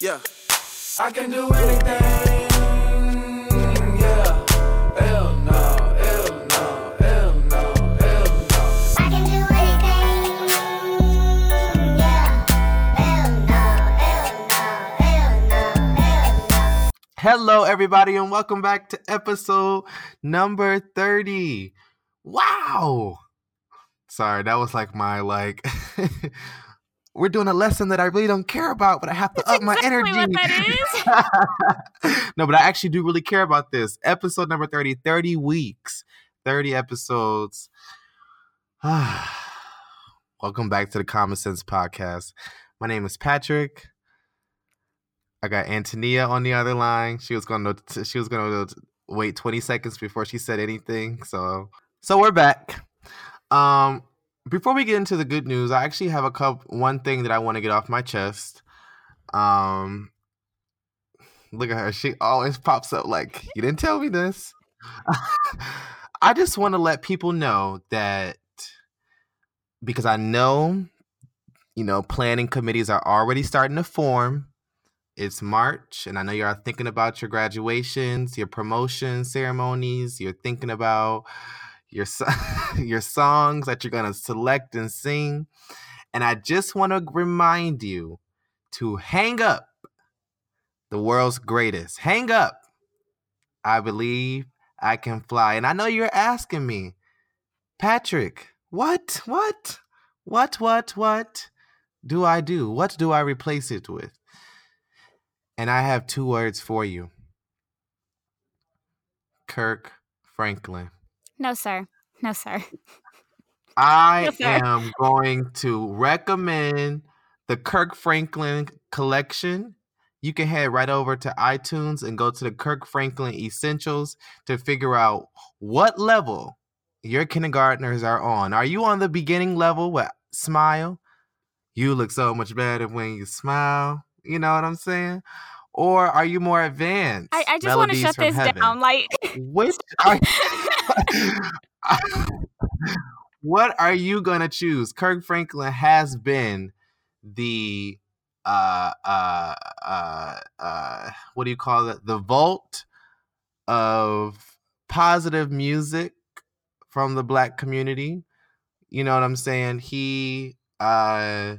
Yeah. I can do anything. Yeah. Hell no. Hell no. Hell no. Hell no. I can do anything. Yeah. Hell no, hell no, hell no, hell no. Hello, everybody, and welcome back to episode number 30. Wow. Sorry, that was like my like we're doing a lesson that I really don't care about, but I have to That's up my energy. no, but I actually do really care about this. Episode number 30, 30 weeks, 30 episodes. welcome back to the Common Sense Podcast. My name is Patrick. I got Antonia on the other line. She was going to she was going to wait 20 seconds before she said anything. So so we're back. Um before we get into the good news, I actually have a cup one thing that I want to get off my chest. Um look at her. She always pops up like, "You didn't tell me this." I just want to let people know that because I know you know, planning committees are already starting to form. It's March, and I know you're thinking about your graduations, your promotion ceremonies. You're thinking about your your songs that you're gonna select and sing. And I just want to remind you to hang up the world's greatest. Hang up. I believe I can fly. And I know you're asking me, Patrick, what, what, what, what, what do I do? What do I replace it with? And I have two words for you Kirk Franklin. No, sir. No, sir. I Yes, sir. am going to recommend the Kirk Franklin collection. You can head right over to iTunes and go to the Kirk Franklin Essentials to figure out what level your kindergartners are on. Are you on the beginning level with Smile? You look so much better when you smile. You know what I'm saying? Or are you more advanced? I, I just want to shut this Heaven? down. Like, Which are what are you gonna choose? Kirk Franklin has been the uh uh uh uh what do you call it? The vault of positive music from the black community. You know what I'm saying? He uh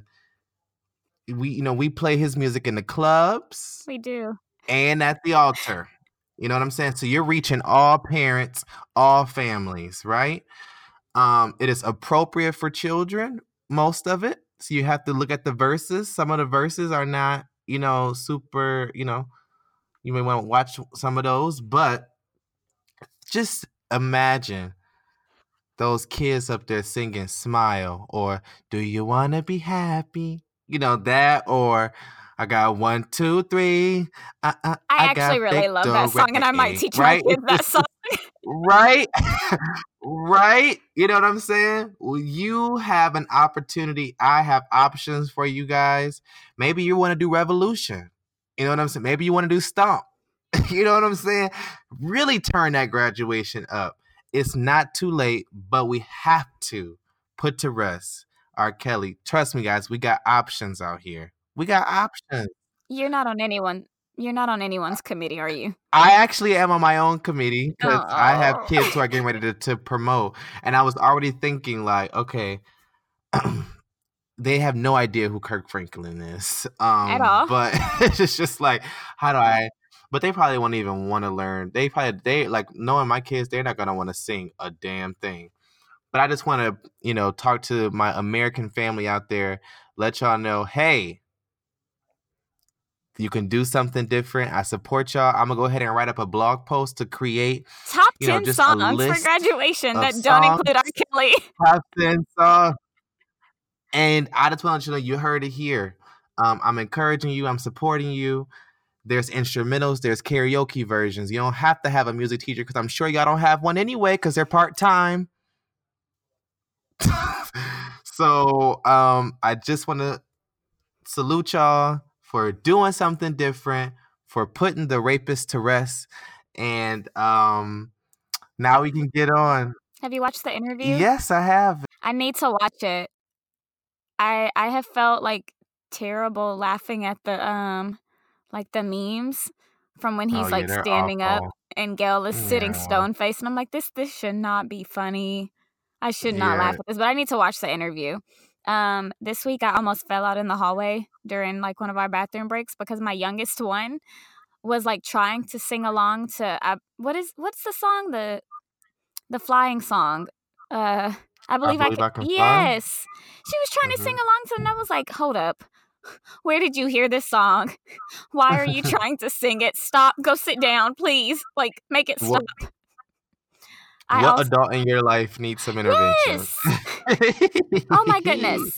we you know we play his music in the clubs we do. and at the altar. You know what I'm saying? So you're reaching all parents, all families, right? Um, it is appropriate for children, most of it. So you have to look at the verses. Some of the verses are not, you know, super, you know, you may want to watch some of those, but just imagine those kids up there singing smile or do you want to be happy you know that or i got one two three. Uh, uh, I, got actually really love that song, and I might teach right? my kids that song. right? Right? You know what i'm saying? Well, you have an opportunity. I have options for you guys. Maybe you want to do revolution. You know what i'm saying? Maybe you want to do stomp. You know what i'm saying? Really turn that graduation up. It's not too late but we have to put to rest. R. Kelly trust me guys we got options out here we got options You're not on anyone. You're not on anyone's committee, are you? I actually am on my own committee because I have Oh. kids who are getting ready to, to promote, and I was already thinking like, okay, they have no idea who Kirk Franklin is um, all. But it's just like, how do I? But they probably won't even want to learn. They probably they like knowing my kids, they're not gonna want to sing a damn thing. But I just want to, you know, talk to my American family out there, let y'all know, hey, you can do something different. I support y'all. I'm gonna go ahead and write up a blog post to create Top You know, 10 just a songs for graduation that don't include R. Kelly. top 10 songs. And I just want to let you know you heard it here. Um, I'm encouraging you. I'm supporting you. There's instrumentals. There's karaoke versions. You don't have to have a music teacher because I'm sure y'all don't have one anyway because they're part time. so um, I just want to salute y'all for doing something different, for putting the rapist to rest, and um, now we can get on. Have you watched the interview? Yes, I have. I need to watch it. I I have felt like terrible laughing at the um like the memes from when he's Oh, like standing up and Gayle is sitting Yeah. stone faced and I'm like this this should not be funny. I should not Yeah. laugh at this, but I need to watch the interview. Um this week I almost fell out in the hallway during like one of our bathroom breaks because my youngest one was like trying to sing along to uh, what is what's the song? The the flying song. Uh I believe I, Believe can, I Can Fly? yes. She was trying to Mhm. sing along to and I was like hold up. Where did you hear this song? Why are you trying to sing it? Stop. Go sit down please. Like make it stop I what also, adult in your life needs some intervention? Yes! oh my goodness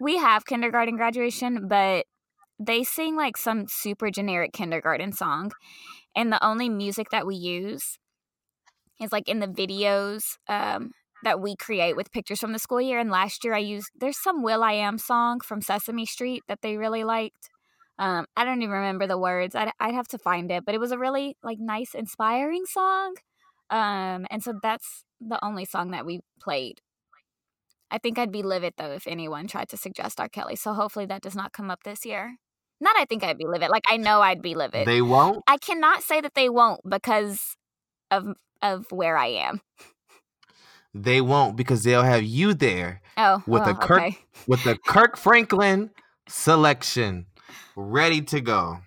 we have kindergarten graduation but they sing like some super generic kindergarten song and the only music that we use is like in the videos um, that we create with pictures from the school year and last year i used there's some will.i.am song from sesame street that they really liked um, i don't even remember the words I'd, I'd have to find it but it was a really like nice inspiring song um, and so that's the only song that we played I think I'd be livid though if anyone tried to suggest R. Kelly. So hopefully that does not come up this year. Not I think I'd be livid. Like I know I'd be livid. they won't. I cannot say that they won't because of of where I am. They won't because they'll have you there Oh, With a Kirk- okay. with the Kirk Franklin selection ready to go.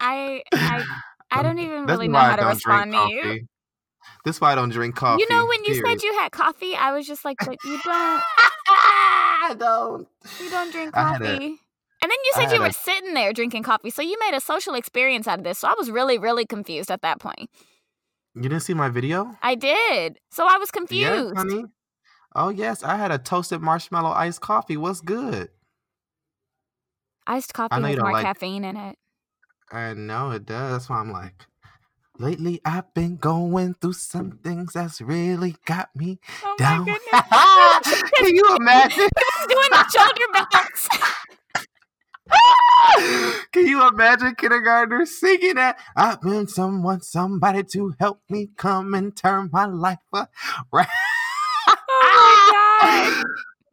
I I I don't even That's really know how to respond to you. This is why I don't drink coffee. You know when you period. said you had coffee, I was just like, but you don't I don't. you don't drink coffee. a- and then you said you were a- sitting there drinking coffee, so you made a social experience out of this. So I was really, really confused at that point. You didn't see my video? I did. So I was Yes, confused. honey. Oh yes, I had a toasted marshmallow iced coffee. What's good? Iced coffee has more like- caffeine in it. I know it does. That's why I'm like, lately I've been going through some things that's really got me Oh down. Can you imagine? Doing the shoulder bounce. Can you imagine kindergartners singing that? I've been someone, somebody to help me come and turn my life around. Oh my god.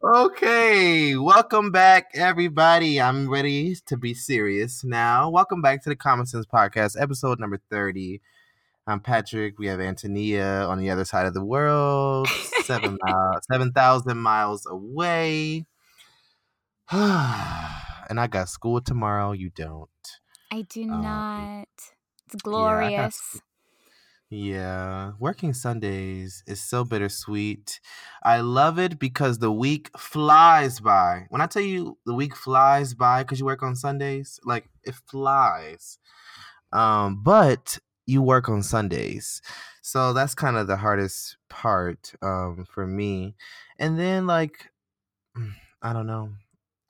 Okay, welcome back, everybody. I'm ready to be serious now. Welcome back to the Common Sense Podcast, episode number 30. I'm Patrick. We have Antonia on the other side of the world, seven miles, 7,000 miles away. and I got school tomorrow. You don't. I do Um, not. It's glorious. Yeah, working Sundays is so bittersweet. I love it because the week flies by. When I tell you the week flies by because you work on Sundays, like it flies. Um, but you work on Sundays. So that's kind of the hardest part um for me. And then like I don't know.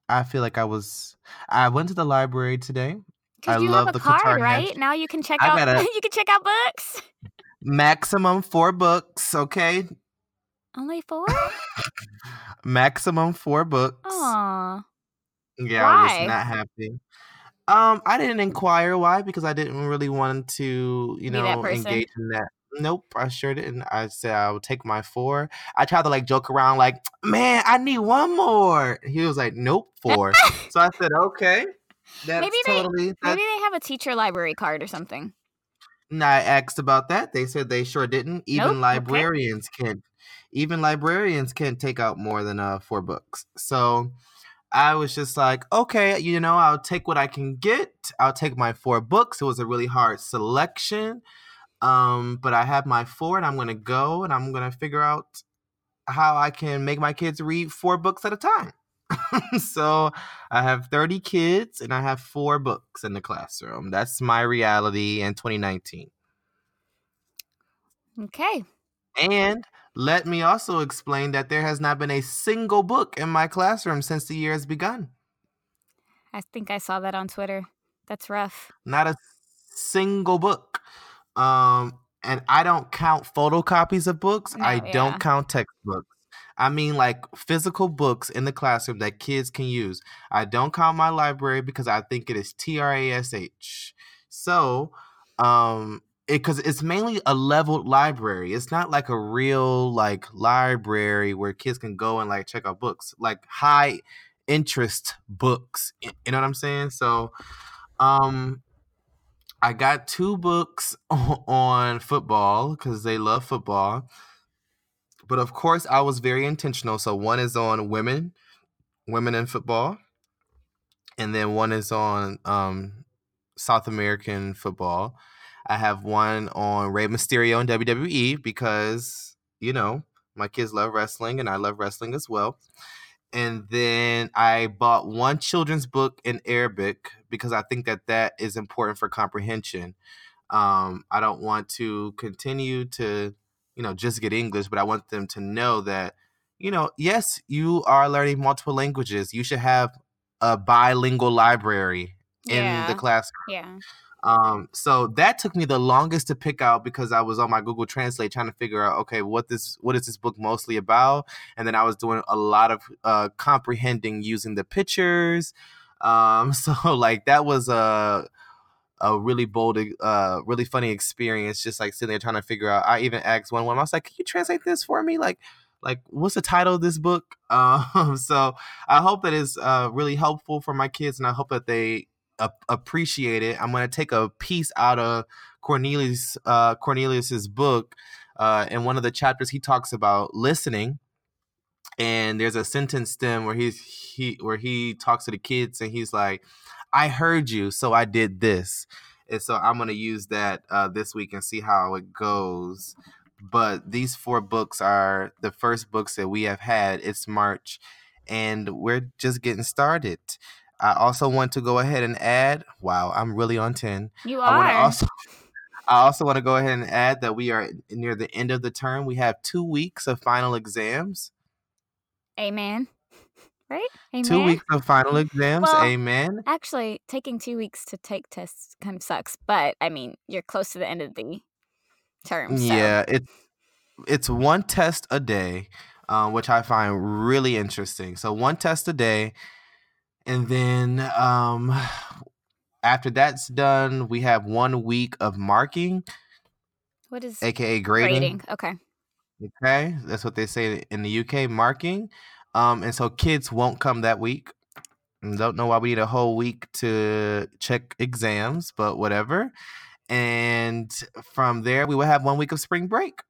I feel like I was I went to the library today. Because I you love have a the Qatar card, right? Now you can check I out you can check out books. Maximum four books, okay? Only four? Maximum four books. Aw. Yeah, I was not happy. Um, I didn't inquire why because I didn't really want to, you Be know, engage in that. Nope, I sure didn't. I said I would take my four. I tried to like joke around, like, man, I need one more. He was like, nope, four. so I said, okay, that's Maybe they- totally. Maybe they have a teacher library card or something. and I asked about that. They said they sure didn't. Even Nope, okay. librarians can't. Even librarians can't take out more than uh four books. So I was just like, okay, you know, I'll take what I can get. I'll take my four books. It was a really hard selection. Um, but I have my four and I'm gonna go and I'm gonna figure out how I can make my kids read four books at a time. so I have 30 kids and I have four books in the classroom. That's my reality in 2019. Okay. And let me also explain that there has not been a single book in my classroom since the year has begun. I think I saw that on Twitter. That's rough. Not a single book. Um, and I don't count photocopies of books. I No, don't count textbooks. I mean like physical books in the classroom that kids can use. I don't count my library because I think it is T R A S H. So, um because it's mainly a leveled library. It's not like a real like library where kids can go and like check out books, like high interest books. You know what I'm saying? So, um, I got two books on football because they love football. But of course, I was very intentional. So one is on women, women in football, and then one is on um, South American football. I have one on Rey Mysterio and WWE because you know my kids love wrestling and I love wrestling as well. And then I bought one children's book in Arabic because I think that that is important for comprehension. Um, I don't want to continue to, you know, just get English, but I want them to know that, you know, yes, you are learning multiple languages. You should have a bilingual library in Yeah. the class. Yeah. Um, so that took me the longest to pick out because I was on my Google Translate trying to figure out, okay, what this what is this book mostly about? And then I was doing a lot of uh, comprehending using the pictures. Um, so like that was a a really bold, uh, really funny experience. Just like sitting there trying to figure out. I even asked one one. I was like, "Can you translate this for me? Like, like what's the title of this book?" Um, so I hope that is uh, really helpful for my kids, and I hope that they appreciate it. I'm to take a piece out of Cornelius uh, Cornelius's book. Uh, in one of the chapters, he talks about listening, and there's a sentence stem where he's he where he talks to the kids, and he's like, "I heard you, so I did this." And so I'm going to use that uh, this week and see how it goes. But these four books are the first books that we have had. It's March, and we're just getting started. I also want to go ahead and add. Wow, I'm really on ten. You I want are. to also. I also want to go ahead and add that we are near the end of the term. We have two weeks of final exams. Amen. Right? Amen. Two weeks of final exams. Well, Amen. Actually, taking two weeks to take tests kind of sucks, but I mean, you're close to the end of the term. So. Yeah, it's it's one test a day, uh, which I find really interesting. So one test a day, and then um, after that's done, we have one week of marking, What is aka grading. grading? Okay. Okay, that's what they say in the UK, marking. Um, and so kids won't come that week. And Don't know why we need a whole week to check exams, but whatever. And from there, we will have one week of spring break.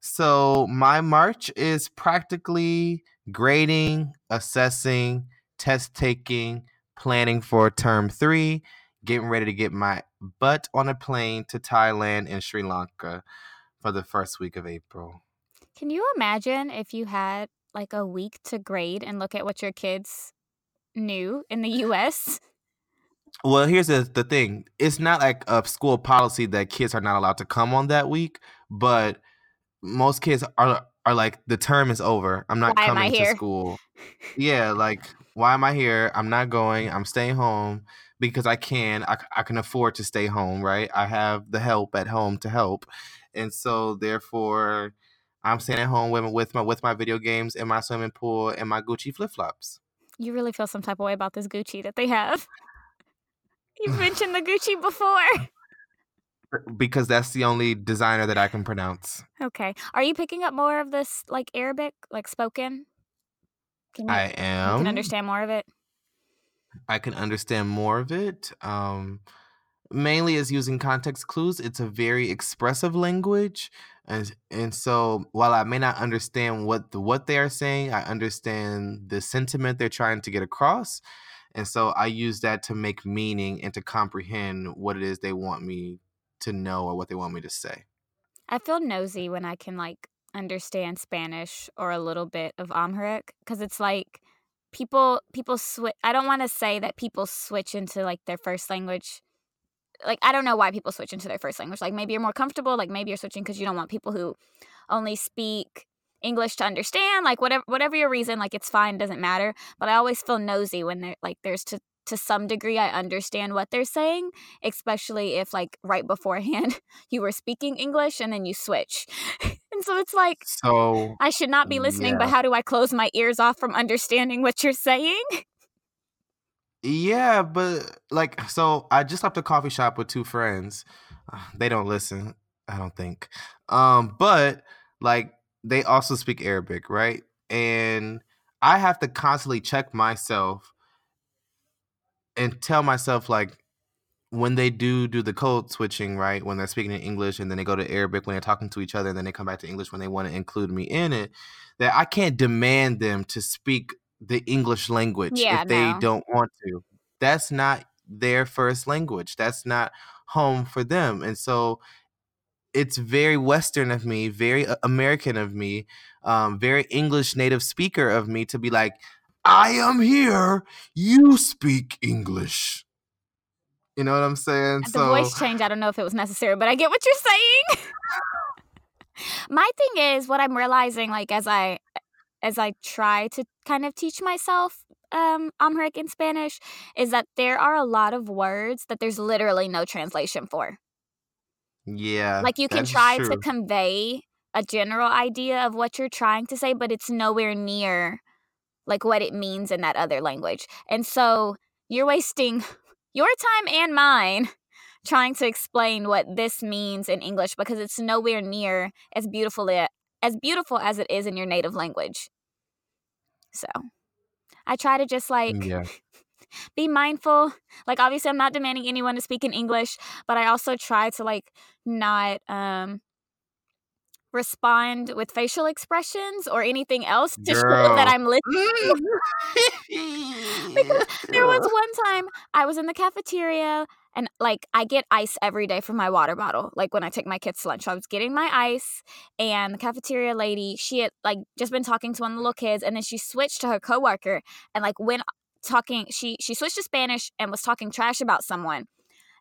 So my March is practically grading, assessing, test taking, planning for term three, getting ready to get my butt on a plane to Thailand and Sri Lanka for the first week of April. Can you imagine if you had like a week to grade and look at what your kids knew in the US? Well, here's the, the thing. It's not like a school policy that kids are not allowed to come on that week, but most kids are are like the term is over. I'm not Why coming to school. Yeah, like why am I here? I'm not going. I'm staying home because I can. I, I can afford to stay home, right? I have the help at home to help. And so therefore I'm staying at home with, with my with my video games and my swimming pool and my Gucci flip-flops. You really feel some type of way about this Gucci that they have. You've mentioned the Gucci before. Because that's the only designer that I can pronounce. Okay. Are you picking up more of this like Arabic, like spoken? Can you, I you am. can understand more of it? I can understand more of it. Um, mainly is using context clues. It's a very expressive language, and and so while I may not understand what the, what they are saying, I understand the sentiment they're trying to get across, and so I use that to make meaning and to comprehend what it is they want me to know or what they want me to say. I feel nosy when I can like understand Spanish or a little bit of Amharic because it's like people people switch. I don't want to say that people switch into like their first language. Like I don't know why people switch into their first language. Like maybe you're more comfortable. Like maybe you're switching because you don't want people who only speak English to understand. Like whatever whatever your reason, like it's fine, doesn't matter. But I always feel nosy when they're like there's to to some degree I understand what they're saying, especially if like right beforehand you were speaking English and then you switch. and so it's like So I should not be listening, but how do I close my ears off from understanding what you're saying? Yeah, but like, so I just left a coffee shop with two friends. they don't listen. I don't think. Um, but like they also speak Arabic, right? And I have to constantly check myself and tell myself like when they do do the code switching, right? When they're speaking in English and then they go to Arabic when they're talking to each other and then they come back to English when they want to include me in it, that I can't demand them to speak the English language Yeah, if they no. don't want to. That's not their first language. That's not home for them. And so it's very Western of me, very American of me, um, very English native speaker of me to be like, I am here. You speak English. You know what I'm saying? The voice change, I don't know if it was necessary, but I get what you're saying. My thing is what I'm realizing like as I as I try to kind of teach myself um Amharic in Spanish is that there are a lot of words that there's literally no translation for. yeah, Like you can try to convey a general idea of what you're trying to say, but it's nowhere near like what it means in that other language. And so you're wasting your time and mine trying to explain what this means in English because it's nowhere near as beautiful as beautiful as it is in your native language. So I try to just like yeah, be mindful. Like obviously I'm not demanding anyone to speak in English, but I also try to like not um respond with facial expressions or anything else to show that I'm listening. Because there was one time I was in the cafeteria and like I get ice every day from my water bottle. Like when I take my kids to lunch, so I was getting my ice, and the cafeteria lady she had like just been talking to one of the little kids, and then she switched to her coworker and like when talking she she switched to Spanish and was talking trash about someone,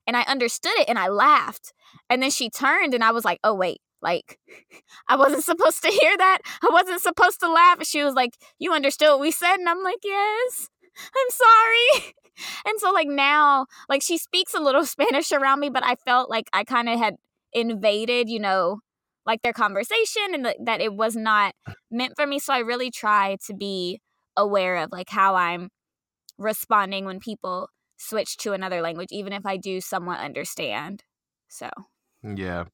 and I understood it and I laughed, and then she turned and I was like, oh wait. Like, I wasn't supposed to hear that. I wasn't supposed to laugh. She was like, You understood what we said? And I'm like, Yes. I'm sorry. And so like now, like she speaks a little Spanish around me, but I felt like I kind of had invaded, you know, like their conversation and that that it was not meant for me. So I really try to be aware of like how I'm responding when people switch to another language, even if I do somewhat understand. So Yeah.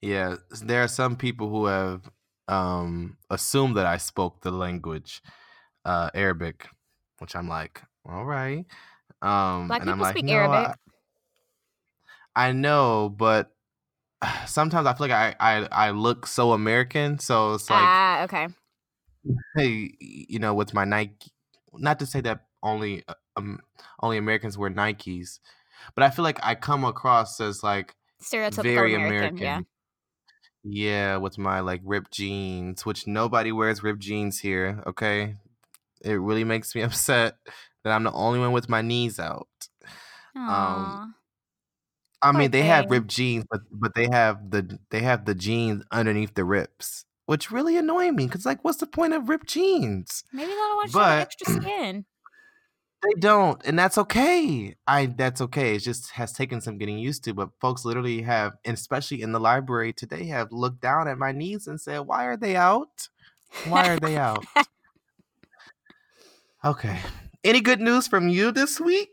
Yeah. There are some people who have um assumed that I spoke the language uh Arabic, which I'm like, all right. Um black people like, speak no, Arabic. I, I know, but sometimes I feel like I, I I look so American, so it's like ah, okay. hey, you know, with my Nike not to say that only uh, um only Americans wear Nikes, but I feel like I come across as like Stereotypical very American, American. yeah. Yeah, with my like ripped jeans, which nobody wears ripped jeans here, okay? It really makes me upset that I'm the only one with my knees out. Um, Aw. I Poor mean, they have ripped jeans, but but they have the they have the jeans underneath the rips, which really annoy me cuz like what's the point of ripped jeans? Maybe they don't want to show But extra skin. they don't, and that's okay. I that's okay. It just has taken some getting used to, but folks literally have, and especially in the library today, have looked down at my knees and said, "Why are they out? Why are they out?" Okay. Any good news from you this week?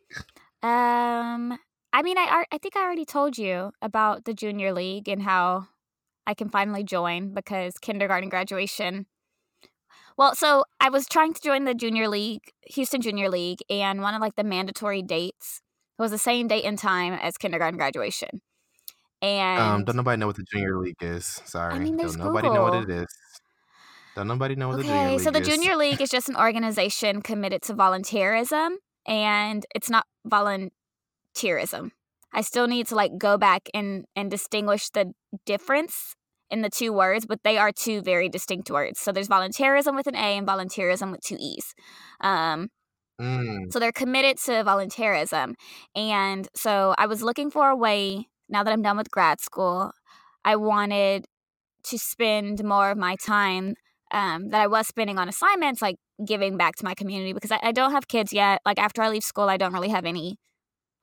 Um, I mean, I I think I already told you about the junior league and how I can finally join because kindergarten graduation. Well, so I was trying to join the junior league, Houston Junior League, and one of like the mandatory dates was the same date and time as kindergarten graduation. And Um, don't nobody know what the junior league is. Sorry, I mean, there's don't nobody know what it is. Nobody know what the junior Okay, league so the is. Junior League is just an organization committed to volunteerism, and it's not volunteerism. I still need to like go back and and distinguish the difference in the two words, but they are two very distinct words. So there's voluntarism with an A and volunteerism with two E's. Um, Mm, so they're committed to volunteerism. And so I was looking for a way, now that I'm done with grad school, I wanted to spend more of my time um, that I was spending on assignments, like giving back to my community because I, I don't have kids yet. Like after I leave school, I don't really have any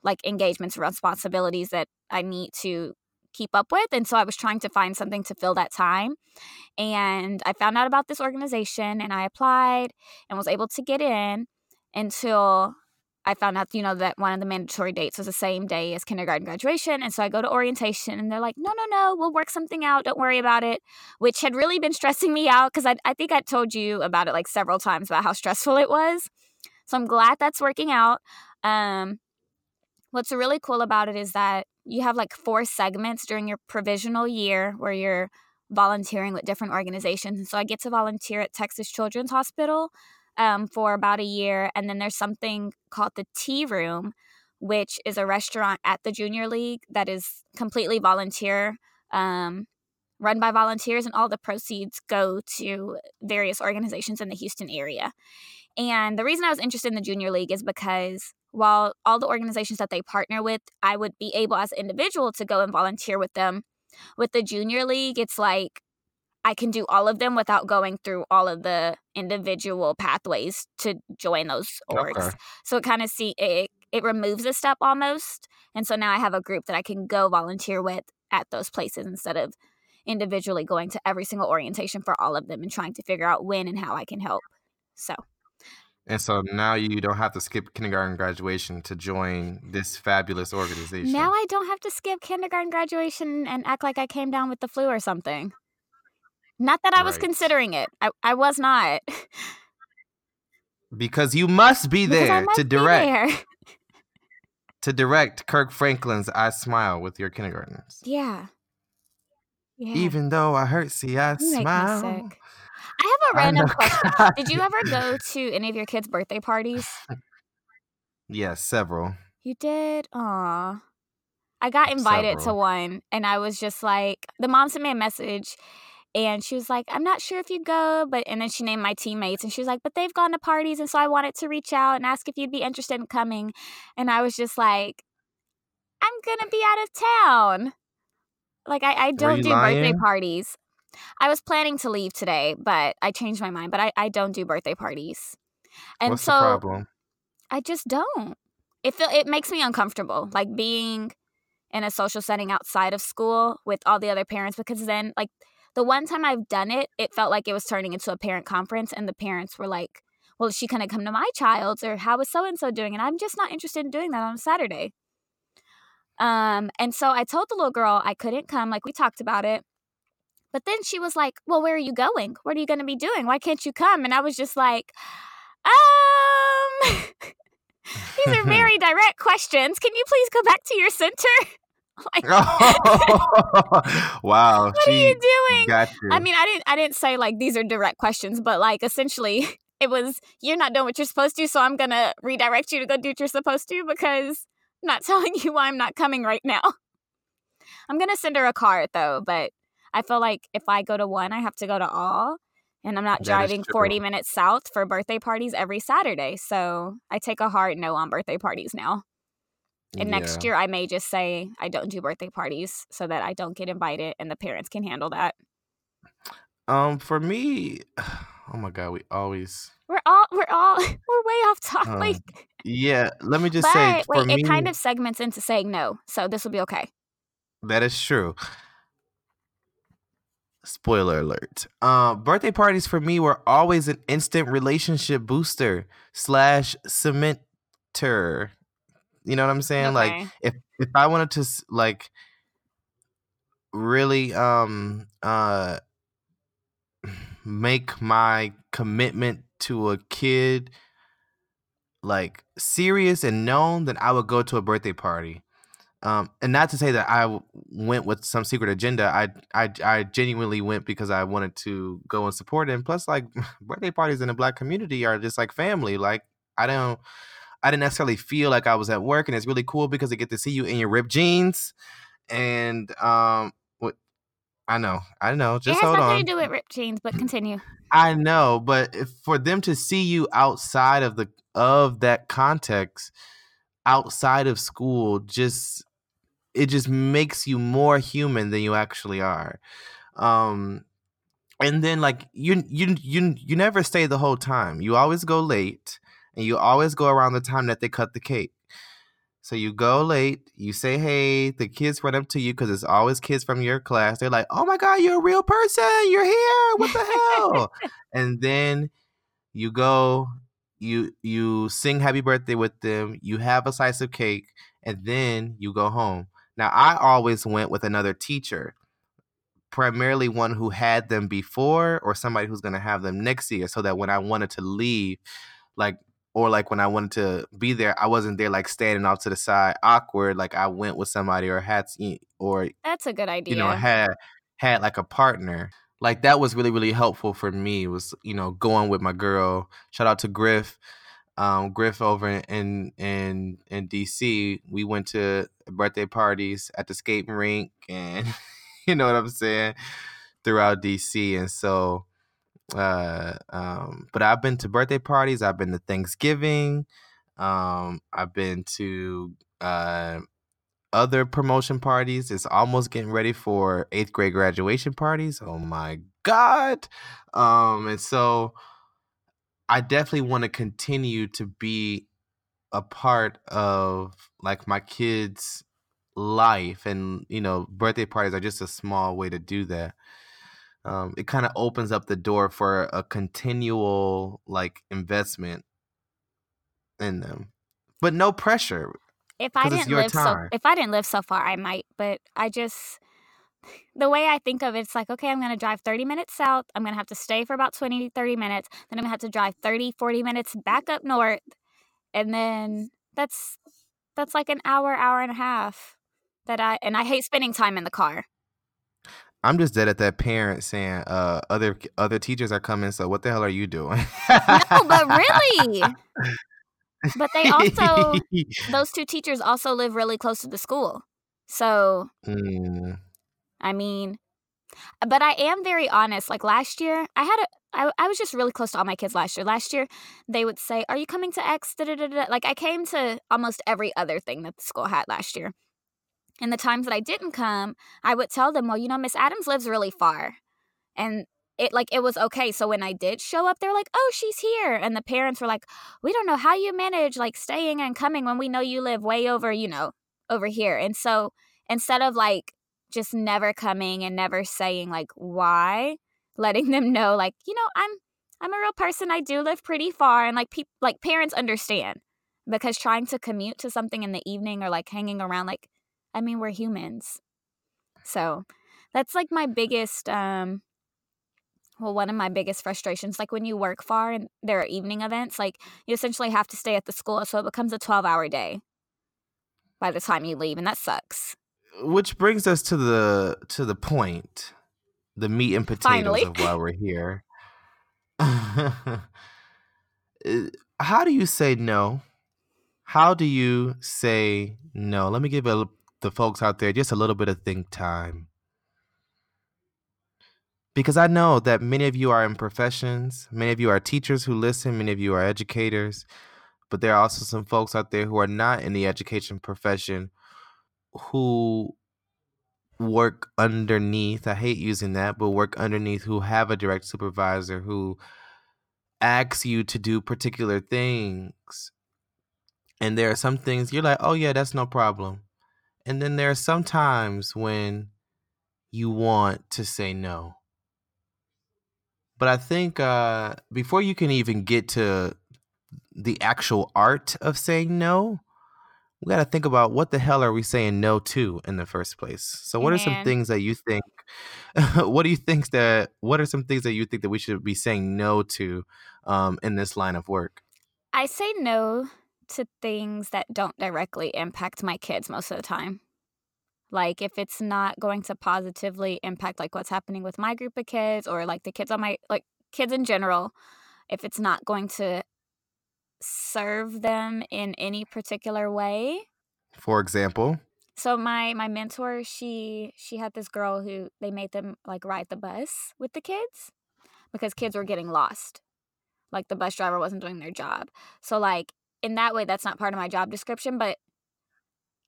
like engagements or responsibilities that I need to keep up with. And so I was trying to find something to fill that time. And I found out about this organization and I applied and was able to get in until I found out, you know, that one of the mandatory dates was the same day as kindergarten graduation. And so I go to orientation and they're like, no, no, no, we'll work something out. Don't worry about it, which had really been stressing me out because I, I think I told you about it like several times about how stressful it was. So I'm glad that's working out. Um, what's really cool about it is that you have like four segments during your provisional year where you're volunteering with different organizations. And so I get to volunteer at Texas Children's Hospital um, for about a year. And then there's something called the Tea Room, which is a restaurant at the Junior League that is completely volunteer, um, run by volunteers, and all the proceeds go to various organizations in the Houston area. And the reason I was interested in the Junior League is because while all the organizations that they partner with, I would be able as an individual to go and volunteer with them. With the Junior League, it's like I can do all of them without going through all of the individual pathways to join those orgs. Okay. So it kind of see it it removes a step almost. And so now I have a group that I can go volunteer with at those places instead of individually going to every single orientation for all of them and trying to figure out when and how I can help. So and so now you don't have to skip kindergarten graduation to join this fabulous organization. Now I don't have to skip kindergarten graduation and act like I came down with the flu or something. Not that I was considering it. I, I was not. Because you must be there must to direct. There. to direct Kirk Franklin's I Smile with your kindergartners. Yeah. yeah. Even though I hurt, see, I you smile. I have a random question. Did you ever go to any of your kids' birthday parties? Yes, several. You did? Aw. I got invited several. to one and I was just like, the mom sent me a message and she was like, I'm not sure if you'd go, but and then she named my teammates and she was like, but they've gone to parties and so I wanted to reach out and ask if you'd be interested in coming. And I was just like, I'm gonna be out of town. Like I, I don't do lying? birthday parties. I was planning to leave today, but I changed my mind. But I, I don't do birthday parties. And What's so I just don't. It feel it makes me uncomfortable. Like being in a social setting outside of school with all the other parents because then like the one time I've done it, it felt like it was turning into a parent conference, and the parents were like, well, is she going to come to my child's or how is so and so doing? And I'm just not interested in doing that on a Saturday. Um, and so I told the little girl I couldn't come, like we talked about it. But then she was like, Well, where are you going? What are you going to be doing? Why can't you come? And I was just like, Um, these are very direct questions. Can you please go back to your center? Like, wow. What are you doing? You. I mean, I didn't I didn't say like these are direct questions, but like essentially it was you're not doing what you're supposed to, so I'm gonna redirect you to go do what you're supposed to because I'm not telling you why I'm not coming right now. I'm gonna send her a card though, but I feel like if I go to one, I have to go to all. And I'm not that driving 40 minutes south for birthday parties every Saturday. So I take a hard no on birthday parties now. And yeah. next year, I may just say I don't do birthday parties so that I don't get invited and the parents can handle that. Um, for me, oh my god, we always we're all we're all we're way off topic. Um, yeah, let me just but, say, wait, me, it kind of segments into saying no, so this will be okay. That is true. Spoiler alert. Uh, birthday parties for me were always an instant relationship booster slash cementer you know what I'm saying? Okay. Like if if I wanted to like really um uh make my commitment to a kid like serious and known, then I would go to a birthday party. Um, and not to say that I w- went with some secret agenda. I, I I genuinely went because I wanted to go and support him. Plus, like birthday parties in the black community are just like family. Like I don't I didn't necessarily feel like I was at work, and it's really cool because I get to see you in your ripped jeans. And um, what I know, I know. Just it has hold nothing on. to do with ripped jeans, but continue. I know, but for them to see you outside of the of that context, outside of school, just it just makes you more human than you actually are. Um, and then like you you you you never stay the whole time. You always go late and you always go around the time that they cut the cake. So you go late, you say hey, the kids run up to you because it's always kids from your class. They're like, "Oh my god, you're a real person! You're here! What the hell?" and then you go you you sing happy birthday with them, you have a slice of cake, and then you go home. Now I always went with another teacher, primarily one who had them before or somebody who's gonna have them next year, so that when I wanted to leave, like or like when I wanted to be there, I wasn't there like standing off to the side, awkward. Like I went with somebody or had or That's a good idea. you know had had like a partner. Like that was really really helpful for me. Was you know going with my girl. Shout out to Griff, um, Griff over in in in DC. We went to birthday parties at the skating rink, and you know what I'm saying throughout DC, and so uh um but i've been to birthday parties i've been to thanksgiving um i've been to uh other promotion parties it's almost getting ready for eighth grade graduation parties oh my god um and so i definitely want to continue to be a part of like my kids life and you know birthday parties are just a small way to do that um, it kind of opens up the door for a continual like investment in them, but no pressure. If I didn't live so if I didn't live so far, I might, but I just the way I think of it, it's like, okay, I'm going to drive 30 minutes south. I'm going to have to stay for about 20, 30 minutes. Then I'm going to have to drive 30, 40 minutes back up north. And then that's that's like an hour, hour and a half that I and I hate spending time in the car. I'm just dead at that parent saying, uh, other other teachers are coming, so what the hell are you doing? No, but really. But they also those two teachers also live really close to the school. So, Mm, I mean, but I am very honest. Like last year, I had a I, I was just really close to all my kids last year. Last year, they would say, "Are you coming to X?" Da-da-da-da. Like I came to almost every other thing that the school had last year. And the times that I didn't come, I would tell them, "Well, you know, Miss Adams lives really far," and it like it was okay. So when I did show up, they're like, "Oh, she's here," and the parents were like, "We don't know how you manage like staying and coming when we know you live way over, you know, over here." And so instead of like just never coming and never saying like why? letting them know like you know i'm i'm a real person. I do live pretty far. And like people like parents understand because trying to commute to something in the evening or like hanging around like i mean we're humans so that's like my biggest um well one of my biggest frustrations like when you work far and there are evening events like you essentially have to stay at the school so it becomes a 12 hour day by the time you leave and that sucks which brings us to the to the point, the meat and potatoes Finally. of why we're here. Uh, How do you say no? How do you say no? Let me give a, the folks out there just a little bit of think time. Because I know that many of you are in professions, many of you are teachers who listen, many of you are educators, but there are also some folks out there who are not in the education profession who work underneath i hate using that but work underneath who have a direct supervisor who asks you to do particular things and there are some things you're like oh yeah that's no problem and then there are some times when you want to say no but i think uh before you can even get to the actual art of saying no we got to think about what the hell are we saying no to in the first place. So, what are some things that you think? what do you think that? What are some things that you think that we should be saying no to um, in this line of work? I say no to things that don't directly impact my kids most of the time. Like if it's not going to positively impact like what's happening with my group of kids or like the kids on my like kids in general, if it's not going to serve them in any particular way. For example, So my my mentor, she she had this girl who they made them like ride the bus with the kids because kids were getting lost. Like the bus driver wasn't doing their job. So like in that way that's not part of my job description, but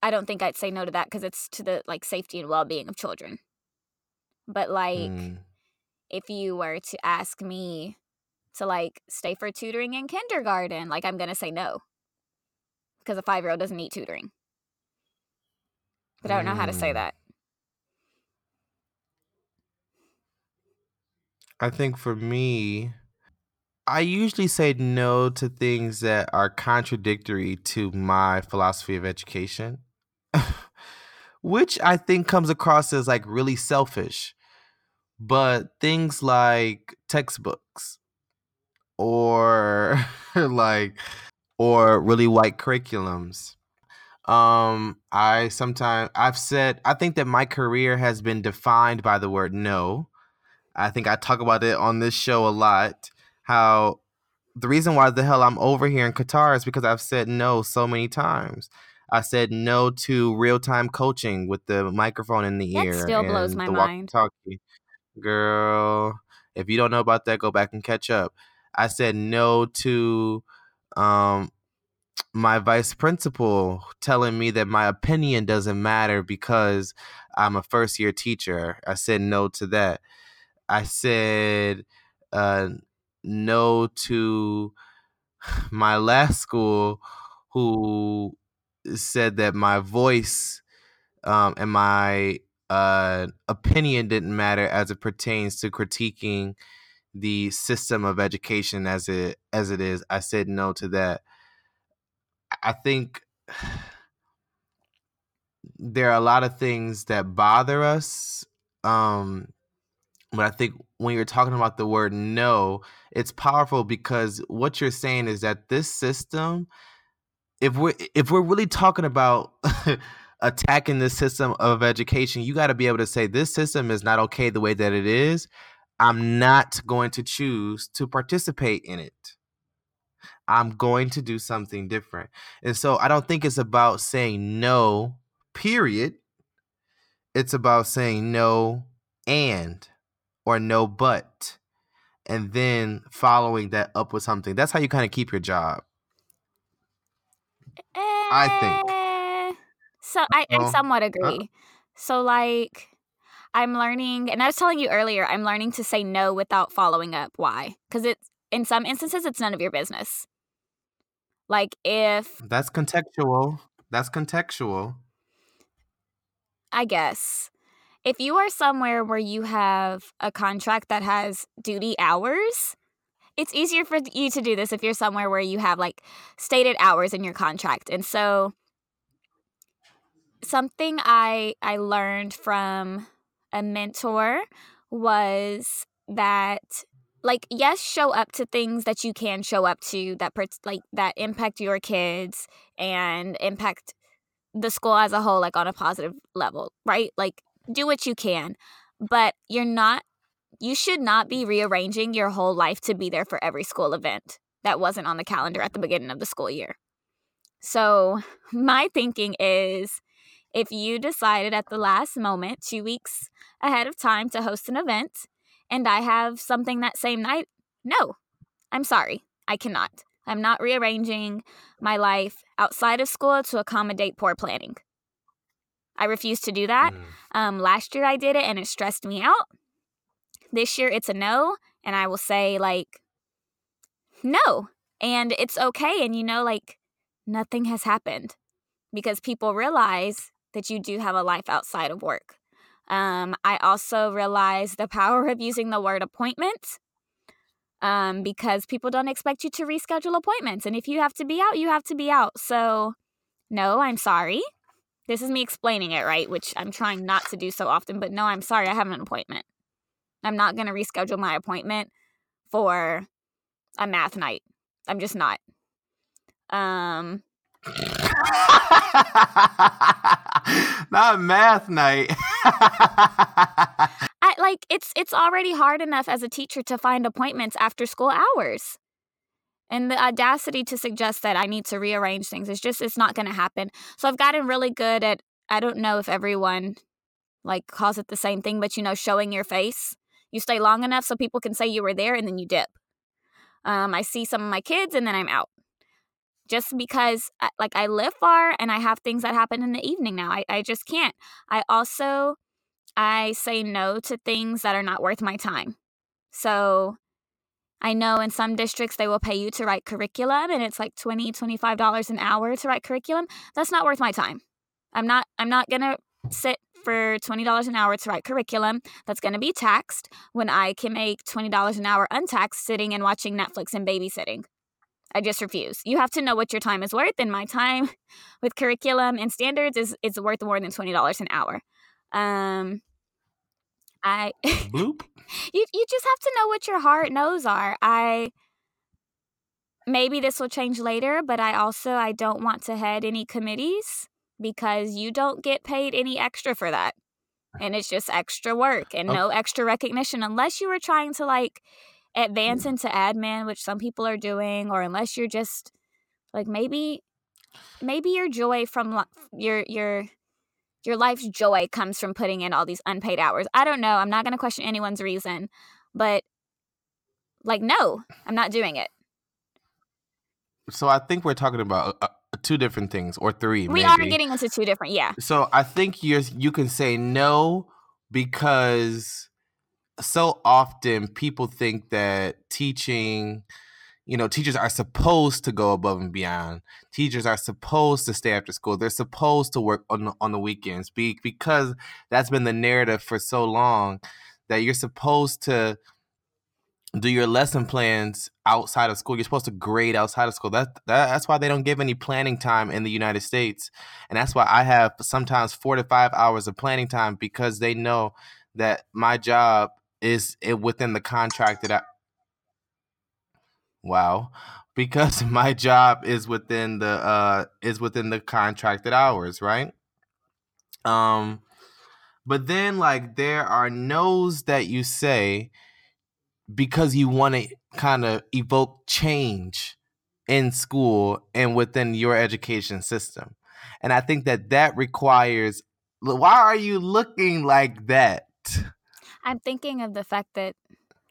I don't think I'd say no to that because it's to the like safety and well-being of children. But like mm, if you were to ask me to like stay for tutoring in kindergarten, like I'm going to say no. Because a 5-year-old doesn't need tutoring. But I don't know how to say Mm. that. I think for me, I usually say no to things that are contradictory to my philosophy of education, which I think comes across as like really selfish. But things like textbooks or like or really white curriculums. Um I sometimes I've said I think that my career has been defined by the word no. I think I talk about it on this show a lot how the reason why the hell I'm over here in Qatar is because I've said no so many times. I said no to real time coaching with the microphone in the ear. That ear still blows my the mind. walkie-talkie. Girl, if you don't know about that, go back and catch up. I said no to um my vice principal telling me that my opinion doesn't matter because I'm a first year teacher. I said no to that. I said uh, no to my last school who said that my voice um, and my uh, opinion didn't matter as it pertains to critiquing the system of education as it as it is. I said no to that. I think there are a lot of things that bother us. Um, but I think when you're talking about the word no, it's powerful because what you're saying is that this system, if we're if we're really talking about attacking this system of education, you got to be able to say this system is not okay the way that it is. I'm not going to choose to participate in it. I'm going to do something different. And so I don't think it's about saying no, period. It's about saying no and or no but and then following that up with something. That's how you kind of keep your job. I think. Eh, So I, I somewhat agree. So like I'm learning and I was telling you earlier, I'm learning to say no without following up. Why? Because it's in some instances it's none of your business. Like if That's contextual. That's contextual. I guess if you are somewhere where you have a contract that has duty hours, it's easier for you to do this if you're somewhere where you have like stated hours in your contract. And so something I I learned from a mentor was that like yes show up to things that you can show up to that like that impact your kids and impact the school as a whole like on a positive level right like do what you can but you're not you should not be rearranging your whole life to be there for every school event that wasn't on the calendar at the beginning of the school year so my thinking is if you decided at the last moment, two weeks ahead of time, to host an event, and I have something that same night, no, I'm sorry, I cannot. I'm not rearranging my life outside of school to accommodate poor planning. I refuse to do that. Mm. Um, last year I did it and it stressed me out. This year it's a no, and I will say, like, no. And it's okay. And you know, like, nothing has happened because people realize that you do have a life outside of work. Um, I also realize the power of using the word appointment um, because people don't expect you to reschedule appointments. And if you have to be out, you have to be out. So, no, I'm sorry. This is me explaining it, right? Which I'm trying not to do so often, but no, I'm sorry. I have an appointment. I'm not going to reschedule my appointment for a math night. I'm just not. Um, Not math night. I like it's it's already hard enough as a teacher to find appointments after school hours. And the audacity to suggest that I need to rearrange things is just it's not going to happen. So I've gotten really good at I don't know if everyone like calls it the same thing, but you know, showing your face. You stay long enough so people can say you were there and then you dip. Um, I see some of my kids and then I'm out. Just because like I live far and I have things that happen in the evening now. I, I just can't. I also I say no to things that are not worth my time. So I know in some districts they will pay you to write curriculum and it's like $20, $25 an hour to write curriculum. That's not worth my time. I'm not I'm not going to sit for $20 an hour to write curriculum that's going to be taxed when I can make $20 an hour untaxed sitting and watching Netflix and babysitting. I just refuse. You have to know what your time is worth, and my time with curriculum and standards is is worth more than twenty dollars an hour. Um, I Bloop. you you just have to know what your heart knows are. I maybe this will change later, but I also I don't want to head any committees because you don't get paid any extra for that. Uh-huh. And it's just extra work and Oh. no extra recognition unless you were trying to like advance mm. into admin, which some people are doing, or unless you're just like maybe maybe your joy from your your your life's joy comes from putting in all these unpaid hours. I don't know. I'm not going to question anyone's reason, but like no, I'm not doing it. So I think we're talking about uh, uh, two different things, or three. We maybe. are getting into two different. Yeah. So I think you're you can say no because so often people think that teaching, you know, teachers are supposed to go above and beyond. Teachers are supposed to stay after school. They're supposed to work on the, on the weekends be, because that's been the narrative for so long that you're supposed to do your lesson plans outside of school. You're supposed to grade outside of school. That, that that's why they don't give any planning time in the United States, and that's why I have sometimes four to five hours of planning time because they know that my job is it within the contract that I. Wow, because my job is within the uh is within the contracted hours, right? Um, but then like there are no's that you say because you want to kind of evoke change in school and within your education system. And I think that that requires why are you looking like that? I'm thinking of the fact that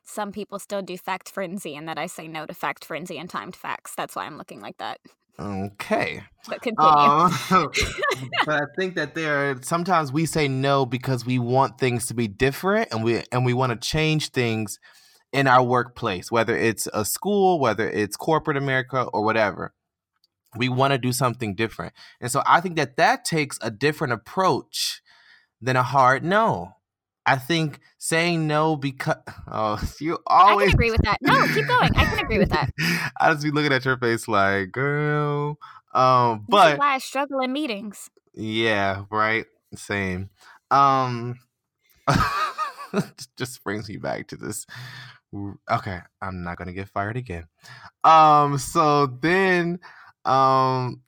some people still do fact frenzy and that I say no to fact frenzy and timed facts. That's why I'm looking like that. Okay. But continue. Um, but I think that there are sometimes we say no because we want things to be different and we and we want to change things in our workplace, whether it's a school, whether it's corporate America or whatever. We want to do something different. And so I think that that takes a different approach than a hard no. I think saying no because oh you always I can agree with that. No, keep going. I can agree with that. I just be looking at your face like, girl. Um, but why I struggle in meetings. yeah, right. Same. Um just brings me back to this. Okay, I'm not gonna get fired again. Um, so then um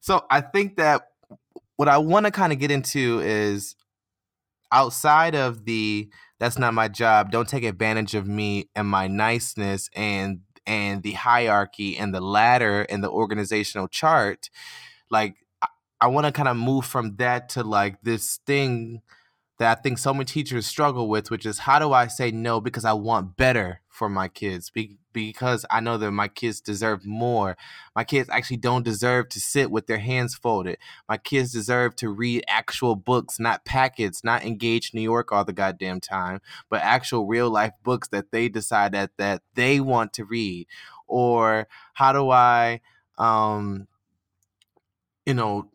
so I think that what I want to kind of get into is outside of the that's not my job, don't take advantage of me and my niceness and and the hierarchy and the ladder and the organizational chart like I, I want to kind of move from that to like this thing that I think so many teachers struggle with, which is how do I say no because I want better for my kids, Be- because I know that my kids deserve more. My kids actually don't deserve to sit with their hands folded. My kids deserve to read actual books, not packets, not engage New York all the goddamn time, but actual real life books that they decide that that they want to read. Or how do I, um, you know,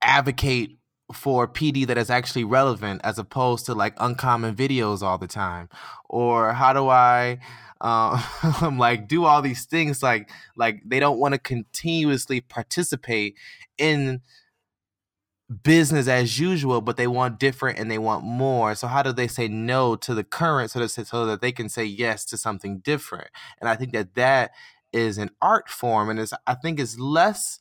advocate for PD that is actually relevant as opposed to like uncommon videos all the time? Or how do I um, like do all these things like like they don't want to continuously participate in business as usual, but they want different and they want more. So how do they say no to the current so that so that they can say yes to something different? And I think that that is an art form, and it's I think it's less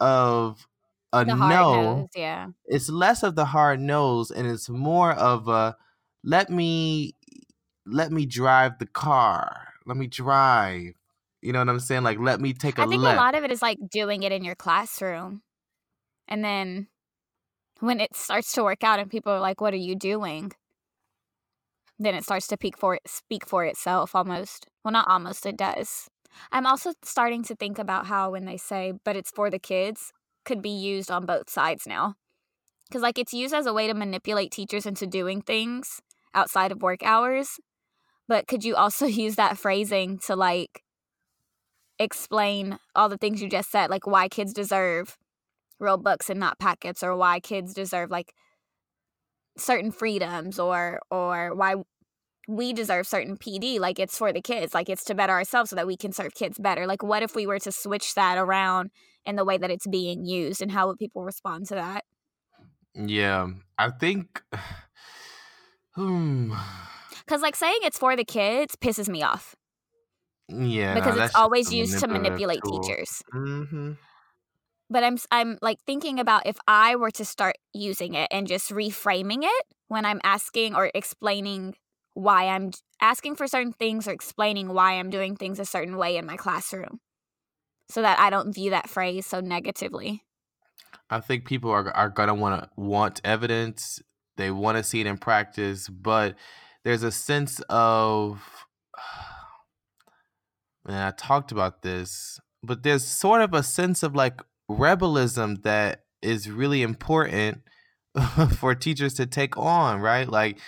of a The no nose, yeah. it's less of the hard nose and it's more of a let me let me drive the car let me drive you know what i'm saying like let me take a I think left a lot of it is like doing it in your classroom. And then when it starts to work out and people are like, What are you doing? Then it starts to peak for it, speak for itself almost. Well, not almost, it does. I'm also starting to think about how when they say, but it's for the kids, could be used on both sides now. Because, like, it's used as a way to manipulate teachers into doing things outside of work hours. But could you also use that phrasing to, like, explain all the things you just said, like why kids deserve real books and not packets, or why kids deserve, like, certain freedoms or or why we deserve certain PD like it's for the kids like it's to better ourselves so that we can serve kids better like what if we were to switch that around in the way that it's being used and how would people respond to that Yeah, I think. Hmm. cuz like saying it's for the kids pisses me off Yeah, because no, it's always used to manipulate tool. teachers Mm-hmm. but I'm i'm like thinking about if I were to start using it and just reframing it when I'm asking or explaining why I'm asking for certain things or explaining why I'm doing things a certain way in my classroom so that I don't view that phrase so negatively. I think people are are gonna want to want evidence. They want to see it in practice, but there's a sense of, and I talked about this, but there's sort of a sense of like rebelism that is really important for teachers to take on, right? Like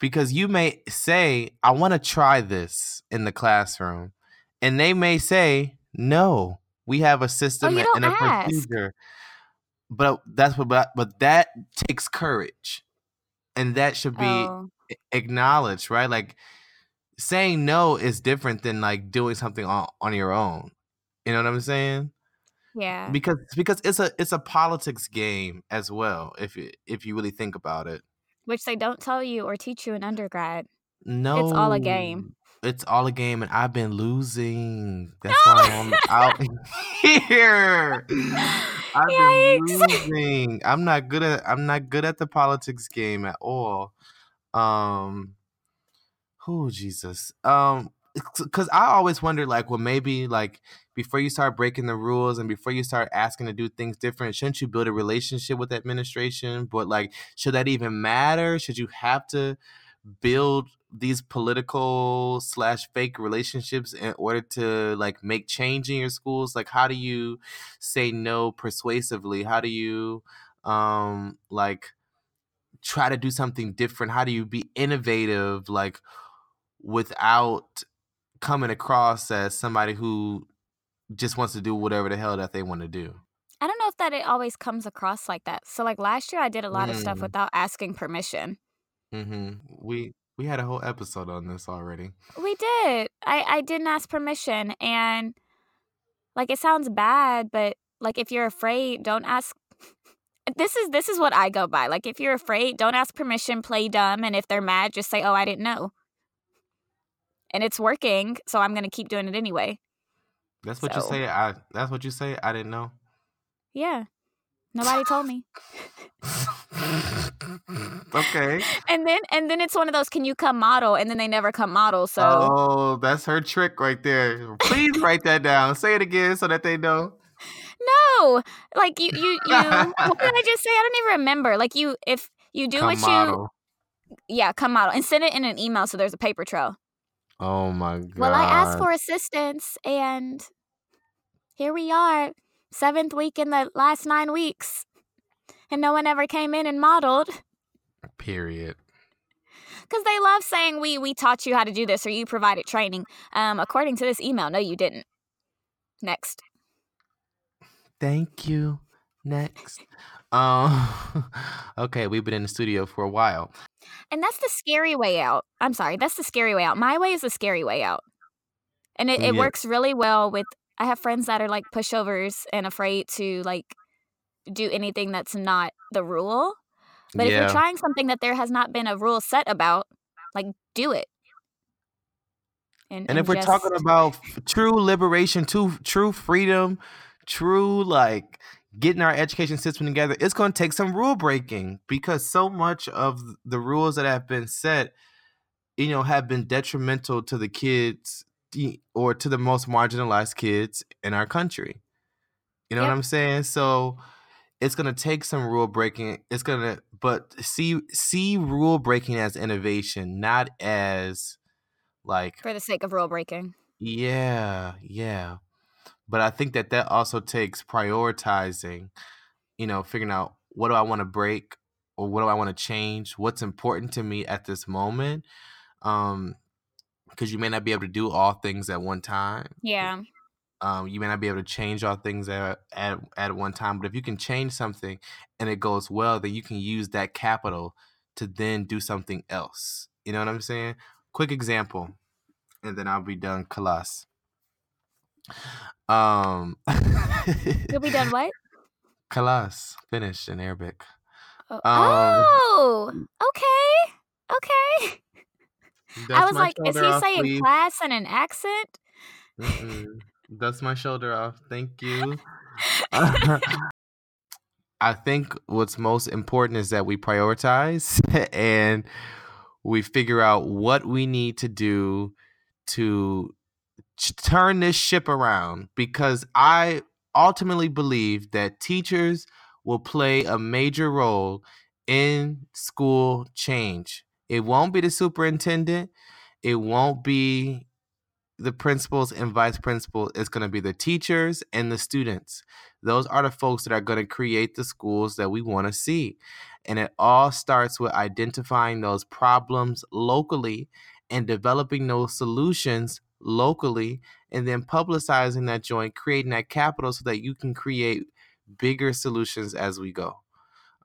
because you may say, "I want to try this in the classroom," and they may say, "No, we have a system oh, you and a ask. procedure." But uh, that's what, but, but that takes courage, and that should be Oh, acknowledged, right? Like saying no is different than like doing something on, on your own. You know what I'm saying? yeah. Because because it's a it's a politics game as well. If you if you really think about it. Which they don't tell you or teach you in undergrad. No, it's all a game. It's all a game, and I've been losing. That's why I'm out here. I've been Yikes. losing. I'm not good at. I'm not good at the politics game at all. Um, oh Jesus. Um, because I always wonder, like, well, maybe like before you start breaking the rules and before you start asking to do things different, shouldn't you build a relationship with the administration? But like, should that even matter? Should you have to build these political slash fake relationships in order to like make change in your schools like how do you say no persuasively how do you um like try to do something different how do you be innovative like without coming across as somebody who just wants to do whatever the hell that they want to do I don't know if that it always comes across like that. So like last year I did a lot of stuff Mm. without asking permission. mm-hmm. we we had a whole episode on this already We did. I I didn't ask permission and like it sounds bad, but like if you're afraid, don't ask This is this is what I go by. Like if you're afraid, don't ask permission, play dumb, and if they're mad, just say, "Oh, I didn't know." And it's working, so I'm going to keep doing it anyway. that's what you say i that's what you say i didn't know Yeah. Nobody told me. okay. And then and then it's one of those can you come model and then they never come model, so Oh, that's her trick right there. Please write that down. Say it again so that they know. no. Like you you you what did I just say? I don't even remember. Like you if you do Come what model. you yeah, come model and send it in an email so there's a paper trail. Oh my god. Well, I asked for assistance and here we are, seventh week in the last nine weeks. And no one ever came in and modeled. period. Because they love saying we we taught you how to do this or you provided training. Um, according to this email, no, you didn't. Next. Thank you. Next. Um okay, we've been in the studio for a while. And that's the scary way out. I'm sorry, that's the scary way out. My way is the scary way out. And it, it Yeah. works really well with I have friends that are like pushovers and afraid to like do anything that's not the rule. But if you're trying something that there has not been a rule set about, like do it. and if we're talking about true liberation, true true freedom, true like getting our education system together, it's going to take some rule breaking because so much of the rules that have been set, you know, have been detrimental to the kids or to the most marginalized kids in our country. You know what I'm saying? So it's going to take some rule breaking. It's going to but see see rule breaking as innovation, not as like for the sake of rule breaking. yeah, yeah. But I think that that also takes prioritizing, you know, figuring out what do I want to break or what do I want to change? What's important to me at this moment? Um because you may not be able to do all things at one time. Yeah. Um, you may not be able to change all things at, at at one time, but if you can change something and it goes well, then you can use that capital to then do something else. You know what I'm saying? Quick example, and then I'll be done. Kalas. Um, You'll be done what? Kalas, finished in Arabic. Oh, Um, oh, okay. Okay. I was like, is he off, saying please. class in an accent? Mm-mm. Dust my shoulder off. Thank you. I think what's most important is that we prioritize and we figure out what we need to do to turn this ship around because I ultimately believe that teachers will play a major role in school change. It won't be the superintendent, it won't be the principals and vice principals. it's going to be the teachers and the students. Those are the folks that are going to create the schools that we want to see. And it all starts with identifying those problems locally and developing those solutions locally and then publicizing that joint creating that capital so that you can create bigger solutions as we go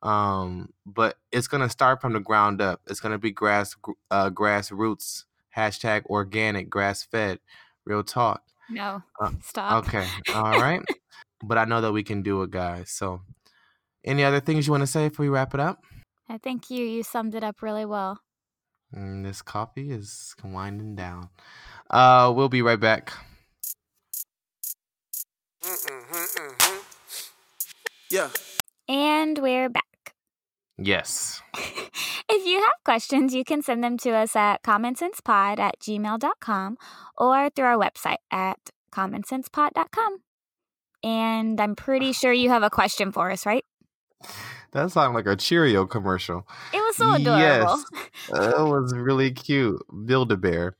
um but it's going to start from the ground up it's going to be grass uh, grassroots hashtag organic grass fed real talk No. Uh, Stop. okay all right but i know that we can do it guys so any other things you want to say before we wrap it up I think you you summed it up really well. Mm, this coffee is winding down uh we'll be right back Yeah. And we're back. Yes if you have questions, you can send them to us at commonsensepod at gmail.com or through our website at commonsensepod.com. And I'm pretty sure you have a question for us, right? that sounded like a cheerio commercial It was so adorable. Yes. That was really cute. Build a bear.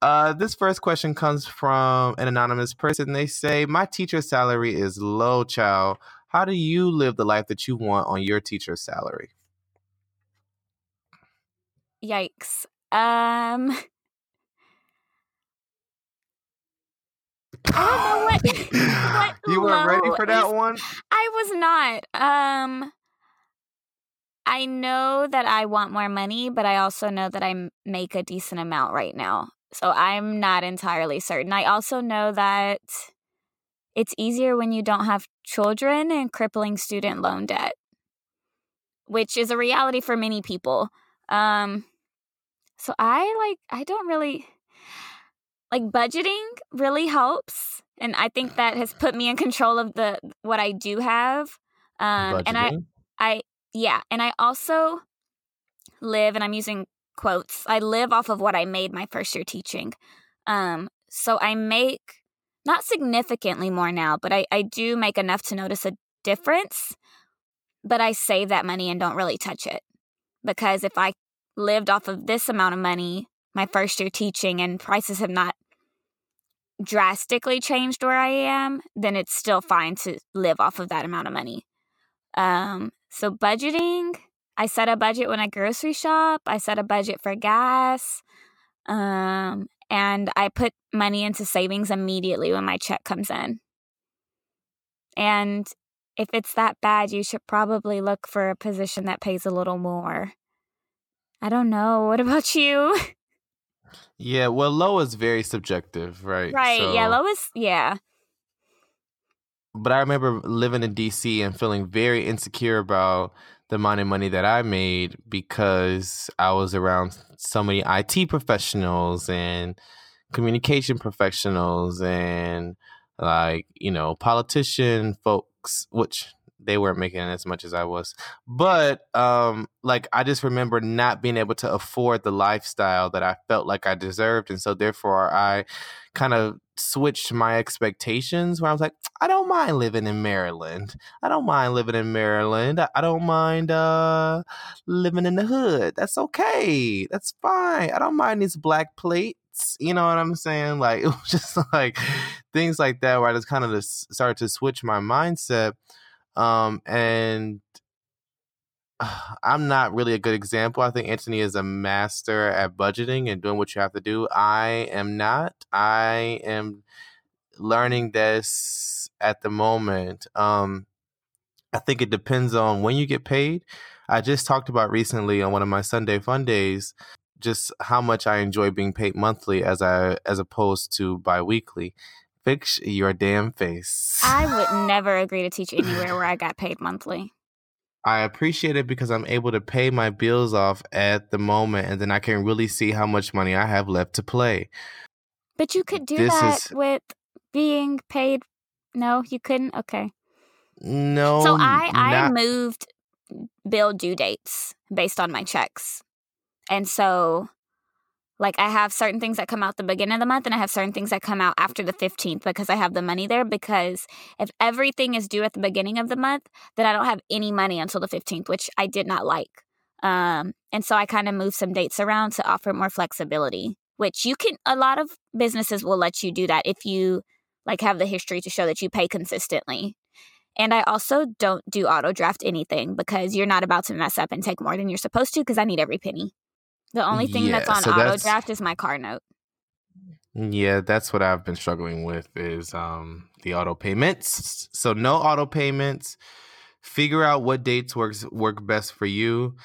Uh, this first question comes from an anonymous person. They say, My teacher salary is low, child. How do you live the life that you want on your teacher's salary? Yikes. Um, I don't know what. what you weren't ready for that is- one? I was not. Um, I know that I want more money, but I also know that I make a decent amount right now. So I'm not entirely certain. I also know that it's easier when you don't have children and crippling student loan debt, which is a reality for many people. Um, so I like, I don't really like budgeting really helps. And I think that has put me in control of the what I do have. Um, and I, I yeah, and I also live and I'm using quotes. I live off of what I made my first year teaching. Um so I make not significantly more now, but I, I do make enough to notice a difference. But I save that money and don't really touch it. Because if I lived off of this amount of money my first year teaching and prices have not drastically changed where I am, then it's still fine to live off of that amount of money. Um, so budgeting, I set a budget when I grocery shop. I set a budget for gas. Um, and I put money into savings immediately when my check comes in. And if it's that bad, you should probably look for a position that pays a little more. I don't know. What about you? Yeah, well, low is very subjective, right? right. Yeah. So- Lois. Yeah. but I remember living in DC and feeling very insecure about the amount of money that I made because I was around so many IT professionals and communication professionals and like, you know, politician folks, which they weren't making as much as I was. But um like I just remember not being able to afford the lifestyle that I felt like I deserved and so therefore I kind of switched my expectations where I was like, I don't mind living in Maryland. I don't mind living in Maryland. I, I don't mind uh living in the hood. That's okay. That's fine. I don't mind these black plates. You know what I'm saying? Like it was just like things like that where I just kind of just started to switch my mindset. Um and I'm not really a good example. I think Anthony is a master at budgeting and doing what you have to do. I am not. I am learning this at the moment. Um, I think it depends on when you get paid. I just talked about recently on one of my Sunday fun days just how much I enjoy being paid monthly as I as opposed to biweekly. Fix your damn face. I would never agree to teach anywhere where I got paid monthly. I appreciate it because I'm able to pay my bills off at the moment and then I can really see how much money I have left to play. But you could do This that is- with being paid. No, you couldn't. Okay. No. So I I not- moved bill due dates based on my checks. And so like I have certain things that come out the beginning of the month and I have certain things that come out after the 15th because I have the money there because if everything is due at the beginning of the month, then I don't have any money until the 15th, which I did not like. Um and so I kind of moved some dates around to offer more flexibility, which you can a lot of businesses will let you do that if you like have the history to show that you pay consistently. And I also don't do auto draft anything because you're not about to mess up and take more than you're supposed to because I need every penny. The only thing that's on so auto that's- draft is my car note. Yeah, that's what I've been struggling with is um the auto payments. So no auto payments. Figure out what dates works work best for you.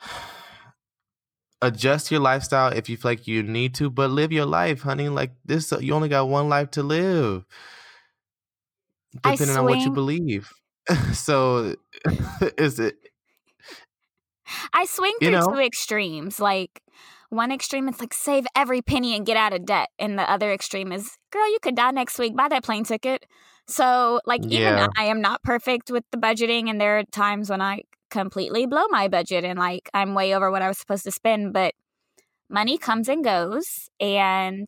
Adjust your lifestyle if you feel like you need to, but live your life, honey. Like this, you only got one life to live. Depending on what you believe. so, is it? I swing You through know? two extremes. Like one extreme is like save every penny and get out of debt, and the other extreme is girl, you could die next week. Buy that plane ticket. So like even Yeah. I am not perfect with the budgeting, and there are times when I completely blow my budget and like I'm way over what I was supposed to spend. But money comes and goes, and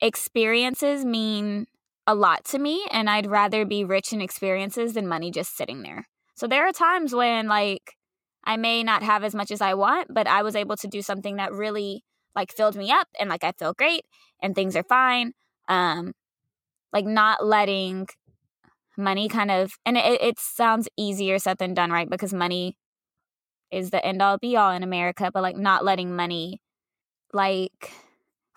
experiences mean a lot to me, and I'd rather be rich in experiences than money just sitting there. So there are times when like I may not have as much as I want, but I was able to do something that really like filled me up and like I feel great and things are fine. Um like not letting money kind of and it, it sounds easier said than done, right? Because money is the end all be all in America, but like not letting money like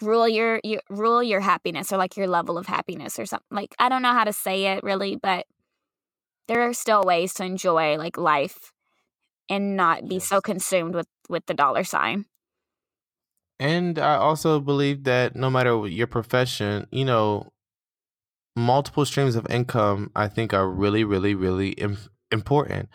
rule your, your rule your happiness or like your level of happiness or something. Like I don't know how to say it really, but there are still ways to enjoy like life and not be so consumed with with the dollar sign. And I also believe that no matter your profession, you know, multiple streams of income, I think, are really, really, really Im- important.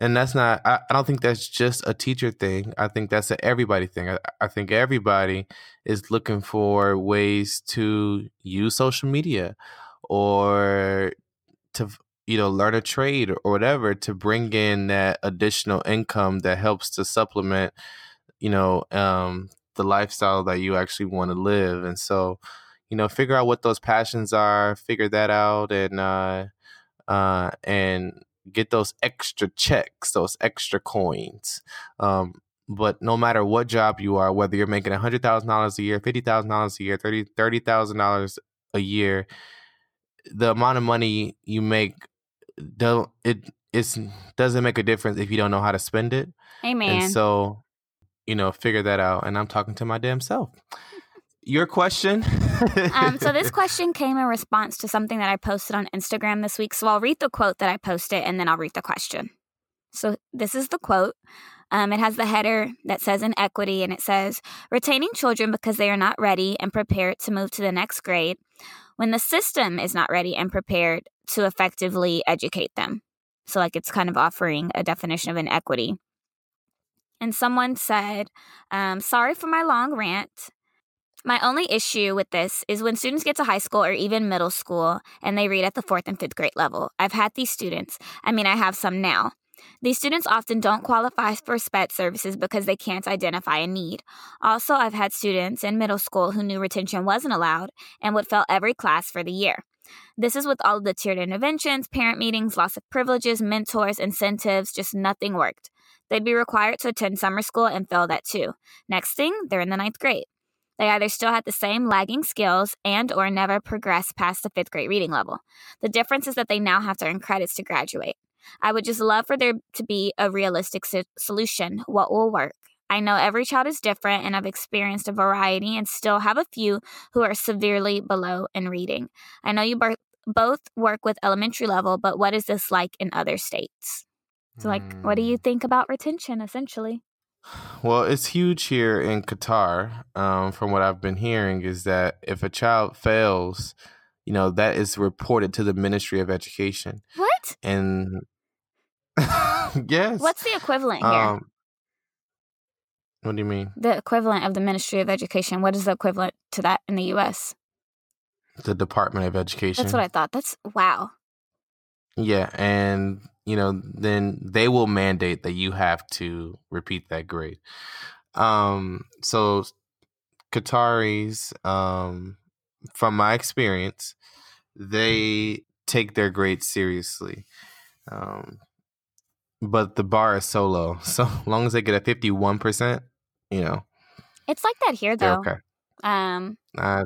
And that's not, I, I don't think that's just a teacher thing. I think that's an everybody thing. I, I think everybody is looking for ways to use social media or to, you know, learn a trade or whatever to bring in that additional income that helps to supplement, you know, um, the lifestyle that you actually want to live. And so, you know, figure out what those passions are, figure that out and uh uh and get those extra checks, those extra coins. Um but no matter what job you are, whether you're making hundred thousand dollars a year, fifty thousand dollars a year, thirty thirty thousand dollars a year, the amount of money you make don't it it's doesn't make a difference if you don't know how to spend it. Amen. And so, you know, figure that out. And I'm talking to my damn self. Your question? um, so this question came in response to something that I posted on Instagram this week. So I'll read the quote that I posted and then I'll read the question. So this is the quote. Um, it has the header that says inequity and it says retaining children because they are not ready and prepared to move to the next grade when the system is not ready and prepared to effectively educate them. So, like, it's kind of offering a definition of inequity. And someone said, um, Sorry for my long rant. My only issue with this is when students get to high school or even middle school and they read at the fourth and fifth grade level. I've had these students. I mean, I have some now. These students often don't qualify for SPED services because they can't identify a need. Also, I've had students in middle school who knew retention wasn't allowed and would fail every class for the year. This is with all of the tiered interventions, parent meetings, loss of privileges, mentors, incentives, just nothing worked. They'd be required to attend summer school and fail that too. Next thing, they're in the ninth grade. They either still had the same lagging skills and or never progressed past the fifth grade reading level. The difference is that they now have to earn credits to graduate. I would just love for there to be a realistic so- solution. What will work? I know every child is different, and I've experienced a variety and still have a few who are severely below in reading. I know you bar- both work with elementary level, but what is this like in other states? So, like, what do you Mm. think about retention? Essentially, Well, it's huge here in Qatar. Um, from what I've been hearing, is that if a child fails, you know that is reported to the Ministry of Education, what? and yes, What's the equivalent here? What do you mean? the equivalent of the Ministry of Education. What is the equivalent to that in the U.S.? The Department of Education. That's what I thought. That's wow. Yeah, and you know, then they will mandate that you have to repeat that grade. Um, so Qataris, um, from my experience, they take their grades seriously. Um, but the bar is so low. So long as they get a fifty-one percent, you know, It's like that here, though. okay. Um, Uh,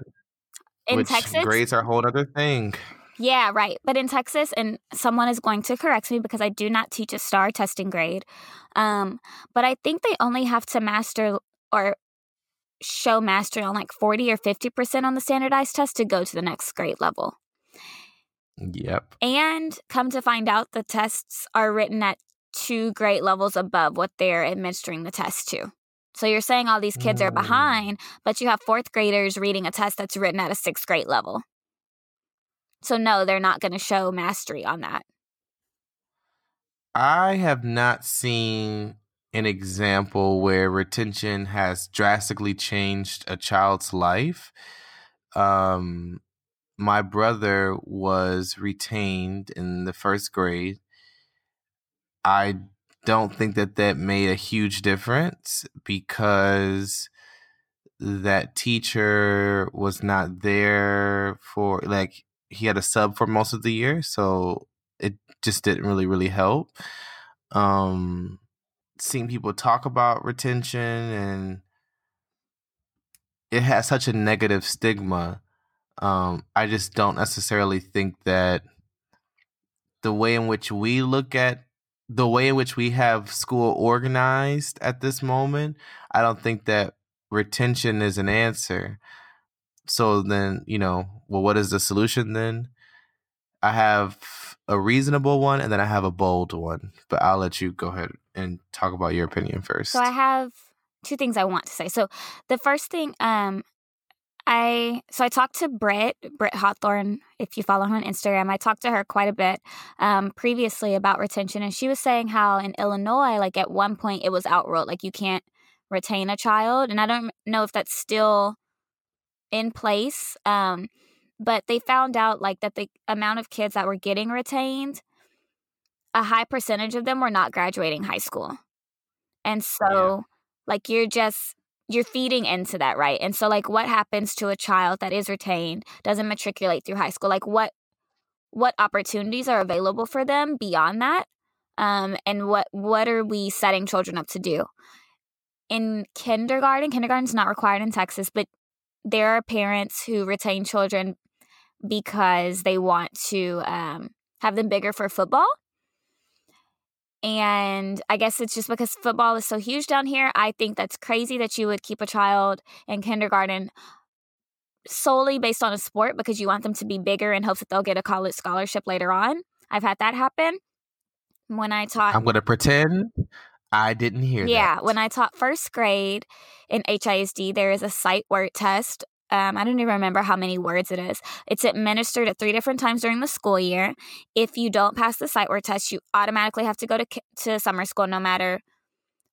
in Texas, grades are a whole other thing. Yeah, right. But in Texas, and someone is going to correct me because I do not teach a STAAR testing grade. Um, but I think they only have to master or show mastery on like 40 or 50% on the standardized test to go to the next grade level. Yep. And come to find out, the tests are written at two grade levels above what they're administering the test to. So you're saying all these kids are Mm. behind, but you have fourth graders reading a test that's written at a sixth grade level. So no, they're not going to show mastery on that. I have not seen an example where retention has drastically changed a child's life. Um, my brother was retained in the first grade. I don't think that that made a huge difference because that teacher was not there for like he had a sub for most of the year so it just didn't really really help. Um seeing people talk about retention and it has such a negative stigma um i just don't necessarily think that the way in which we look at the way in which we have school organized at this moment i don't think that retention is an answer. So then you know well what is the solution then? I have a reasonable one and then i have a bold one but i'll let you go ahead and talk about your opinion first So I have two things I want to say. So the first thing, um, I so I talked to Britt, Britt Hawthorne. If you follow her on Instagram, I talked to her quite a bit um, previously about retention, and she was saying how in Illinois, like at one point, it was outruled, like you can't retain a child, and I don't know if that's still in place. Um, but they found out like that the amount of kids that were getting retained, a high percentage of them were not graduating high school, and so Yeah. like you're just you're feeding into that right? And so like what happens to a child that is retained doesn't matriculate through high school? Like what what opportunities are available for them beyond that? Um and what what are we setting children up to do? In kindergarten kindergarten's not required in texas but there are parents who retain children because they want to um, have them bigger for football and I guess it's just because football is so huge down here. I think that's crazy that you would keep a child in kindergarten solely based on a sport because you want them to be bigger in hopes that they'll get a college scholarship later on. I've had that happen. When I taught i'm gonna pretend i didn't hear that. yeah, that when I taught first grade in HISD, there is a sight word test. Um, I don't even remember how many words it is. It's administered at three different times during the school year. If you don't pass the sight word test, you automatically have to go to to summer school, no matter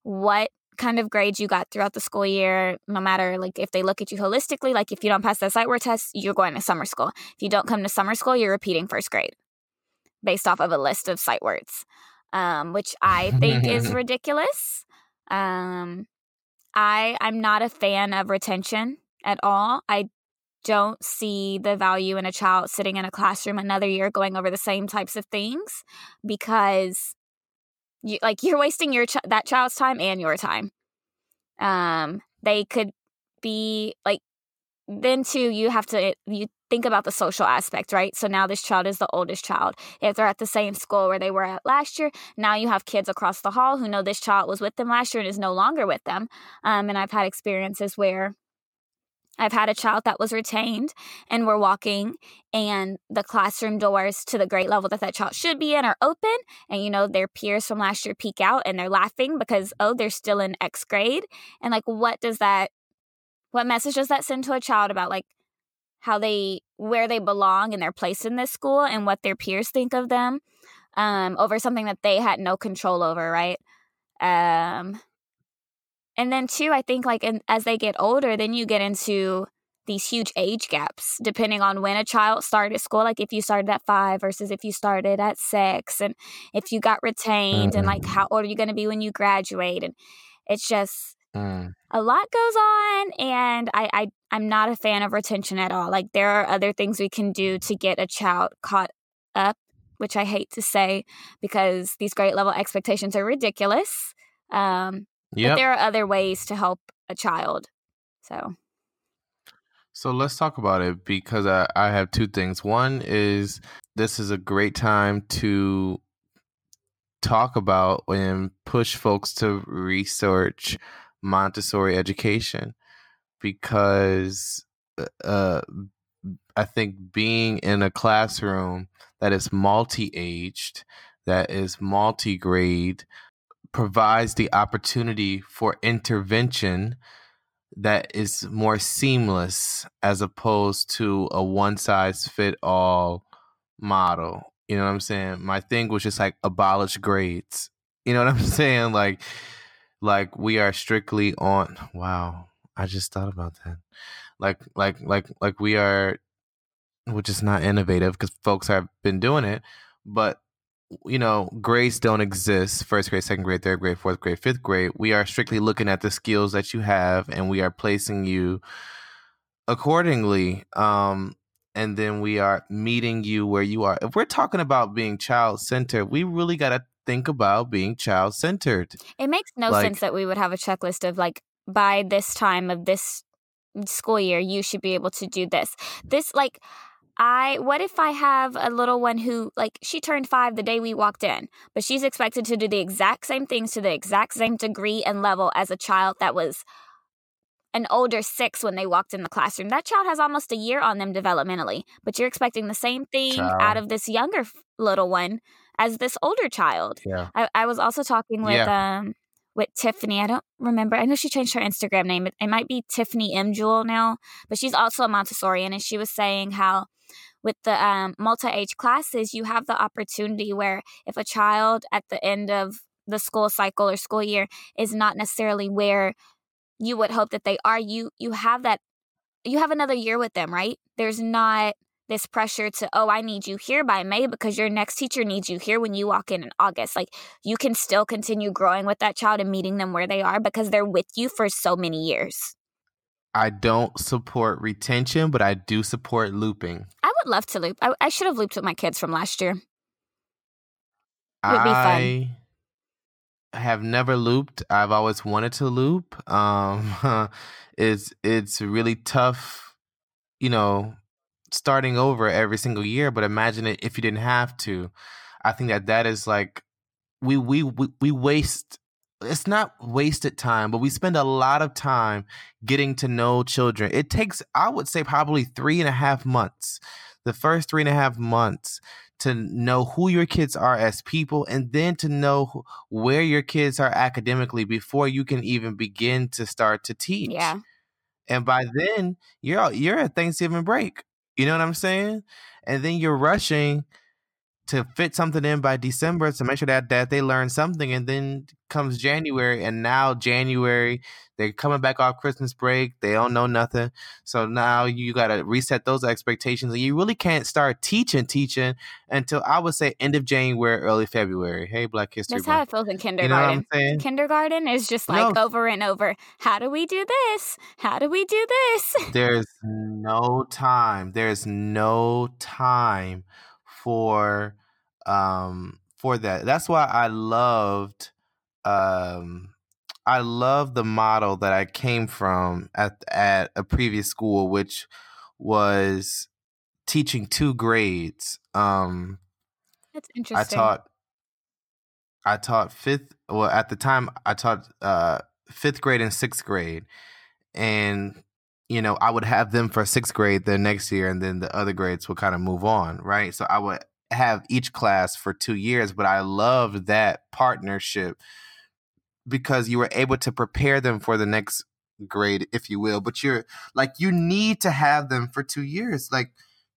what kind of grades you got throughout the school year. No matter like if they look at you holistically, like if you don't pass the sight word test, you're going to summer school. If you don't come to summer school, you're repeating first grade based off of a list of sight words, um, which I think is ridiculous. Um, I I'm not a fan of retention at all. I don't see the value in a child sitting in a classroom another year going over the same types of things because you like you're wasting your ch- that child's time and your time. Um, they could be like then too you have to you think about the social aspect right so now this child is the oldest child if they're at the same school where they were at last year now you have kids across the hall who know this child was with them last year and is no longer with them um, and i've had experiences where I've had a child that was retained and we're walking and the classroom doors to the grade level that that child should be in are open and you know their peers from last year peek out and they're laughing because oh they're still in X grade and like what does that what message does that send to a child about like how they where they belong and their place in this school and what their peers think of them um, over something that they had no control over right? Um, and then too, i think like in, as they get older then you get into these huge age gaps depending on when a child started school like if you started at five versus if you started at six and if you got retained mm-hmm. and like how old are you going to be when you graduate and it's just mm. a lot goes on and I, I i'm not a fan of retention at all like there are other things we can do to get a child caught up which i hate to say because these grade level expectations are ridiculous um Yep. But there are other ways to help a child. So so let's talk about it because I, I have two things. One is this is a great time to talk about and push folks to research Montessori education because uh, uh I think being in a classroom that is multi aged, that is multi grade, provides the opportunity for intervention that is more seamless as opposed to a one size fit all model. You know what I'm saying? My thing was just like abolish grades. You know what I'm saying? Like like we are strictly on wow. I just thought about that. Like like like like we are which is not innovative because folks have been doing it, but you know, grades don't exist first grade, second grade, third grade, fourth grade, fifth grade. We are strictly looking at the skills that you have and we are placing you accordingly. Um, and then we are meeting you where you are. If we're talking about being child centered, we really got to think about being child centered. It makes no like, sense that we would have a checklist of like, by this time of this school year, you should be able to do this. This, like, I what if I have a little one who like she turned 5 the day we walked in, but she's expected to do the exact same things to the exact same degree and level as a child that was an older 6 when they walked in the classroom. That child has almost a year on them developmentally, but you're expecting the same thing child. out of this younger little one as this older child. Yeah. I, I was also talking with yeah. um with Tiffany. I don't remember. I know she changed her Instagram name. It, it might be Tiffany M Jewell now, but she's also a Montessorian, and she was saying how with the um, multi-age classes, you have the opportunity where if a child at the end of the school cycle or school year is not necessarily where you would hope that they are, you you have that you have another year with them, right? There's not this pressure to, oh, I need you here by May because your next teacher needs you here when you walk in in August. Like you can still continue growing with that child and meeting them where they are because they're with you for so many years. I don't support retention, but I do support looping. I would love to loop. I, I should have looped with my kids from last year. It would be fun. I have never looped. I've always wanted to loop. Um, it's it's really tough, you know, starting over every single year. But imagine it if you didn't have to. I think that that is like we we we, we waste it's not wasted time, but we spend a lot of time getting to know children. It takes, I would say, probably three and a half months, the first three and a half months to know who your kids are as people and then to know where your kids are academically before you can even begin to start to teach. Yeah. And by then, you're you're at Thanksgiving break. You know what I'm saying? And then you're rushing to fit something in by December to make sure that that they learn something, and then comes January, and now January they're coming back off Christmas break, they don't know nothing, so now you got to reset those expectations, and you really can't start teaching teaching until I would say end of January, early February. Hey, Black History. That's how it feels in kindergarten. You know kindergarten is just like no. over and over. How do we do this? How do we do this? There's no time. There's no time for um for that. That's why I loved um I love the model that I came from at at a previous school which was teaching two grades. Um That's interesting. I taught I taught 5th well at the time I taught uh 5th grade and 6th grade and you know, I would have them for sixth grade the next year, and then the other grades would kind of move on, right? So I would have each class for two years, but I loved that partnership because you were able to prepare them for the next grade, if you will. But you're like, you need to have them for two years, like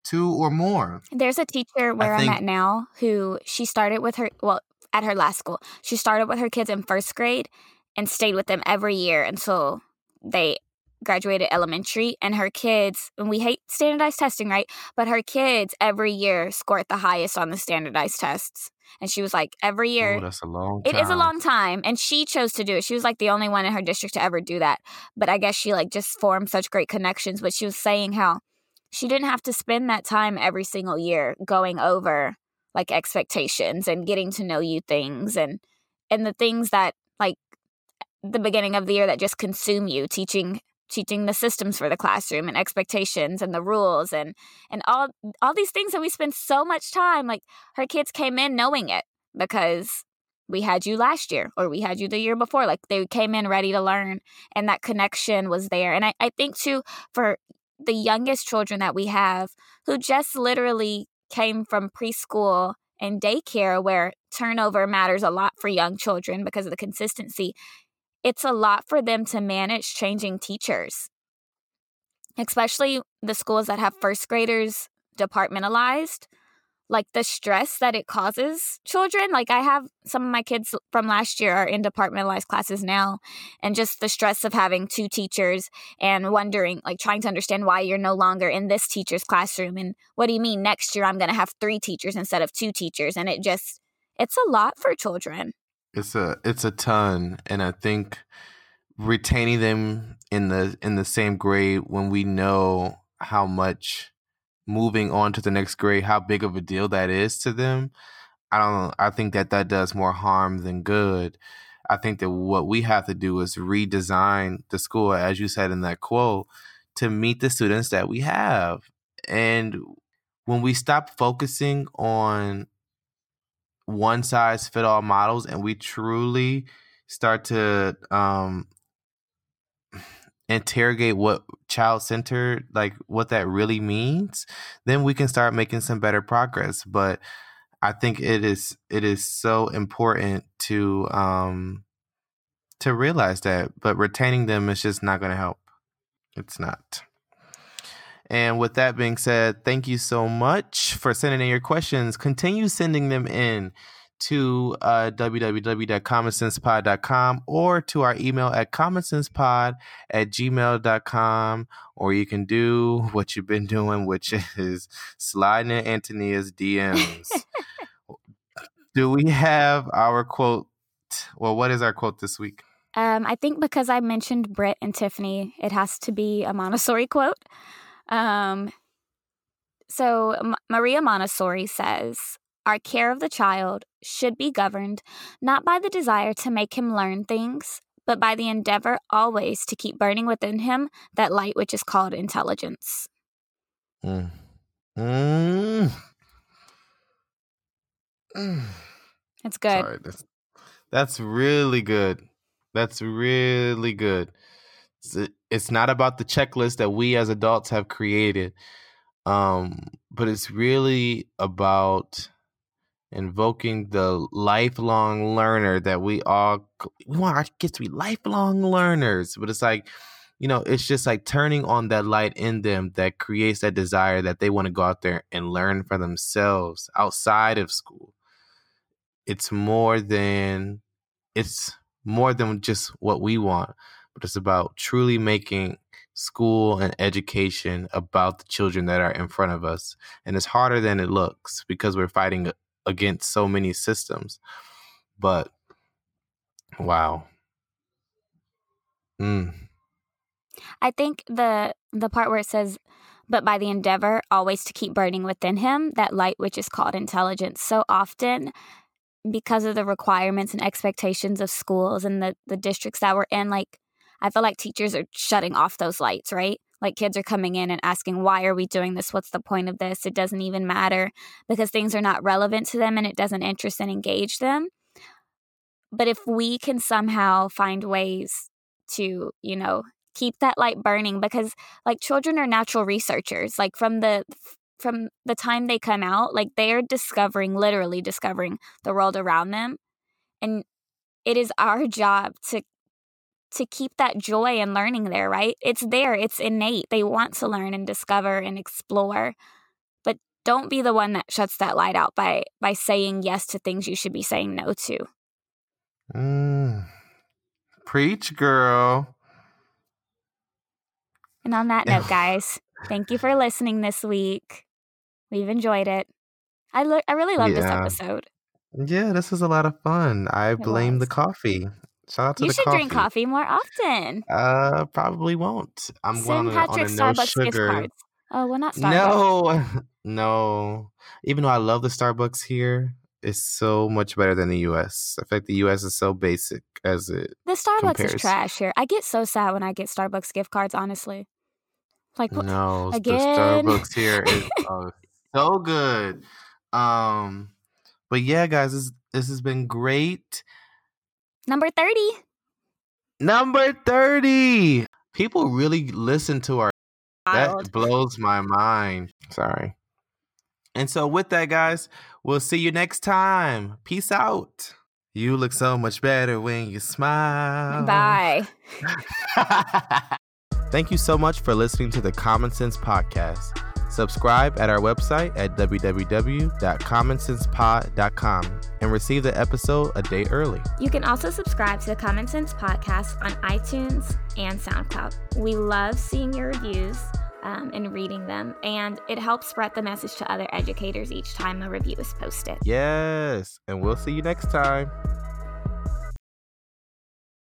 two or more. There's a teacher where think- I'm at now who she started with her, well, at her last school, she started with her kids in first grade and stayed with them every year until they graduated elementary. And her kids, and we hate standardized testing, right? But her kids every year scored the highest on the standardized tests. And she was like, every year, Oh, that's a long. It is a long time, and she chose to do it. She was like the only one in her district to ever do that. But I guess she like just formed such great connections. But she was saying how she didn't have to spend that time every single year going over like expectations and getting to know you things and and the things that like the beginning of the year that just consume you, teaching teaching the systems for the classroom and expectations and the rules and and all all these things that we spend so much time like her kids came in knowing it because we had you last year or we had you the year before. Like they came in ready to learn and that connection was there. And I, I think too, for the youngest children that we have who just literally came from preschool and daycare where turnover matters a lot for young children because of the consistency, it's a lot for them to manage changing teachers. Especially the schools that have first graders departmentalized like the stress that it causes children. Like I have some of my kids from last year are in departmentalized classes now, and just the stress of having two teachers and wondering, like trying to understand why you're no longer in this teacher's classroom. And what do you mean next year I'm going to have three teachers instead of two teachers? And it just, it's a lot for children. It's a it's a ton, and I think retaining them in the in the same grade when we know how much moving on to the next grade, how big of a deal that is to them. I don't. I think that that does more harm than good. I think that what we have to do is redesign the school, as you said in that quote, to meet the students that we have. And when we stop focusing on one size fit all models and we truly start to um interrogate what child centered like what that really means then we can start making some better progress. But i think it is it is so important to um to realize that but retaining them is just not going to help. It's not and with that being said, thank you so much for sending in your questions. Continue sending them in to uh, www.commonsensepod.com or to our email at commonsensepod at gmail.com. Or you can do what you've been doing, which is sliding in Antonia's DMs. do we have our quote? Well, what is our quote this week? Um, I think because I mentioned Britt and Tiffany, it has to be a Montessori quote. Um, so M- Maria Montessori says, Our care of the child should be governed not by the desire to make him learn things, but by the endeavor always to keep burning within him that light which is called intelligence. Mm. Mm. Mm. It's good. Sorry, that's, that's really good. That's really good. It's, it's not about the checklist that we as adults have created, um, but it's really about invoking the lifelong learner that we all we want our kids to be lifelong learners. But it's like, you know, it's just like turning on that light in them that creates that desire that they want to go out there and learn for themselves outside of school. It's more than it's more than just what we want, but it's about truly making school and education about the children that are in front of us. And it's harder than it looks because we're fighting against so many systems. But wow. Mm. I think the the part where it says, but by the endeavor always to keep burning within him that light which is called intelligence. So often because of the requirements and expectations of schools and the, the districts that we're in, like I feel like teachers are shutting off those lights, right? Like kids are coming in and asking, why are we doing this? What's the point of this? It doesn't even matter because things are not relevant to them and it doesn't interest and engage them. But if we can somehow find ways to, you know, keep that light burning because like children are natural researchers like from the from the time they come out like they're discovering literally discovering the world around them and it is our job to to keep that joy and learning there right it's there it's innate they want to learn and discover and explore but don't be the one that shuts that light out by by saying yes to things you should be saying no to Mm. Preach, girl. And on that note, guys, thank you for listening this week. We've enjoyed it. I lo- I really love this episode. Yeah, this was a lot of fun. I blame the coffee. Shout out to You the should coffee. drink coffee more often. Uh, probably won't. I'm Send going a, on a Patrick no Starbucks gift sugar. cards. Oh, well, not Starbucks. No, no. Even though I love the Starbucks here, it's so much better than the U.S. I feel like the U.S. is so basic as it. The Starbucks compares. is trash here. I get so sad when I get Starbucks gift cards, honestly. Like? No, the Again? Starbucks here is uh, so good. Um, but yeah, guys, this this has been great. Number 30. Number thirty. People really listen to our Wild. That blows my mind. Sorry. And so, with that, guys, we'll see you next time. Peace out. You look so much better when you smile. Bye. Thank you so much for listening to the Common Sense Podcast. Subscribe at our website at www.commonsensepod.com and receive the episode a day early. You can also subscribe to the Common Sense Podcast on iTunes and SoundCloud. We love seeing your reviews um, and reading them, and it helps spread the message to other educators each time a review is posted. Yes, and we'll see you next time.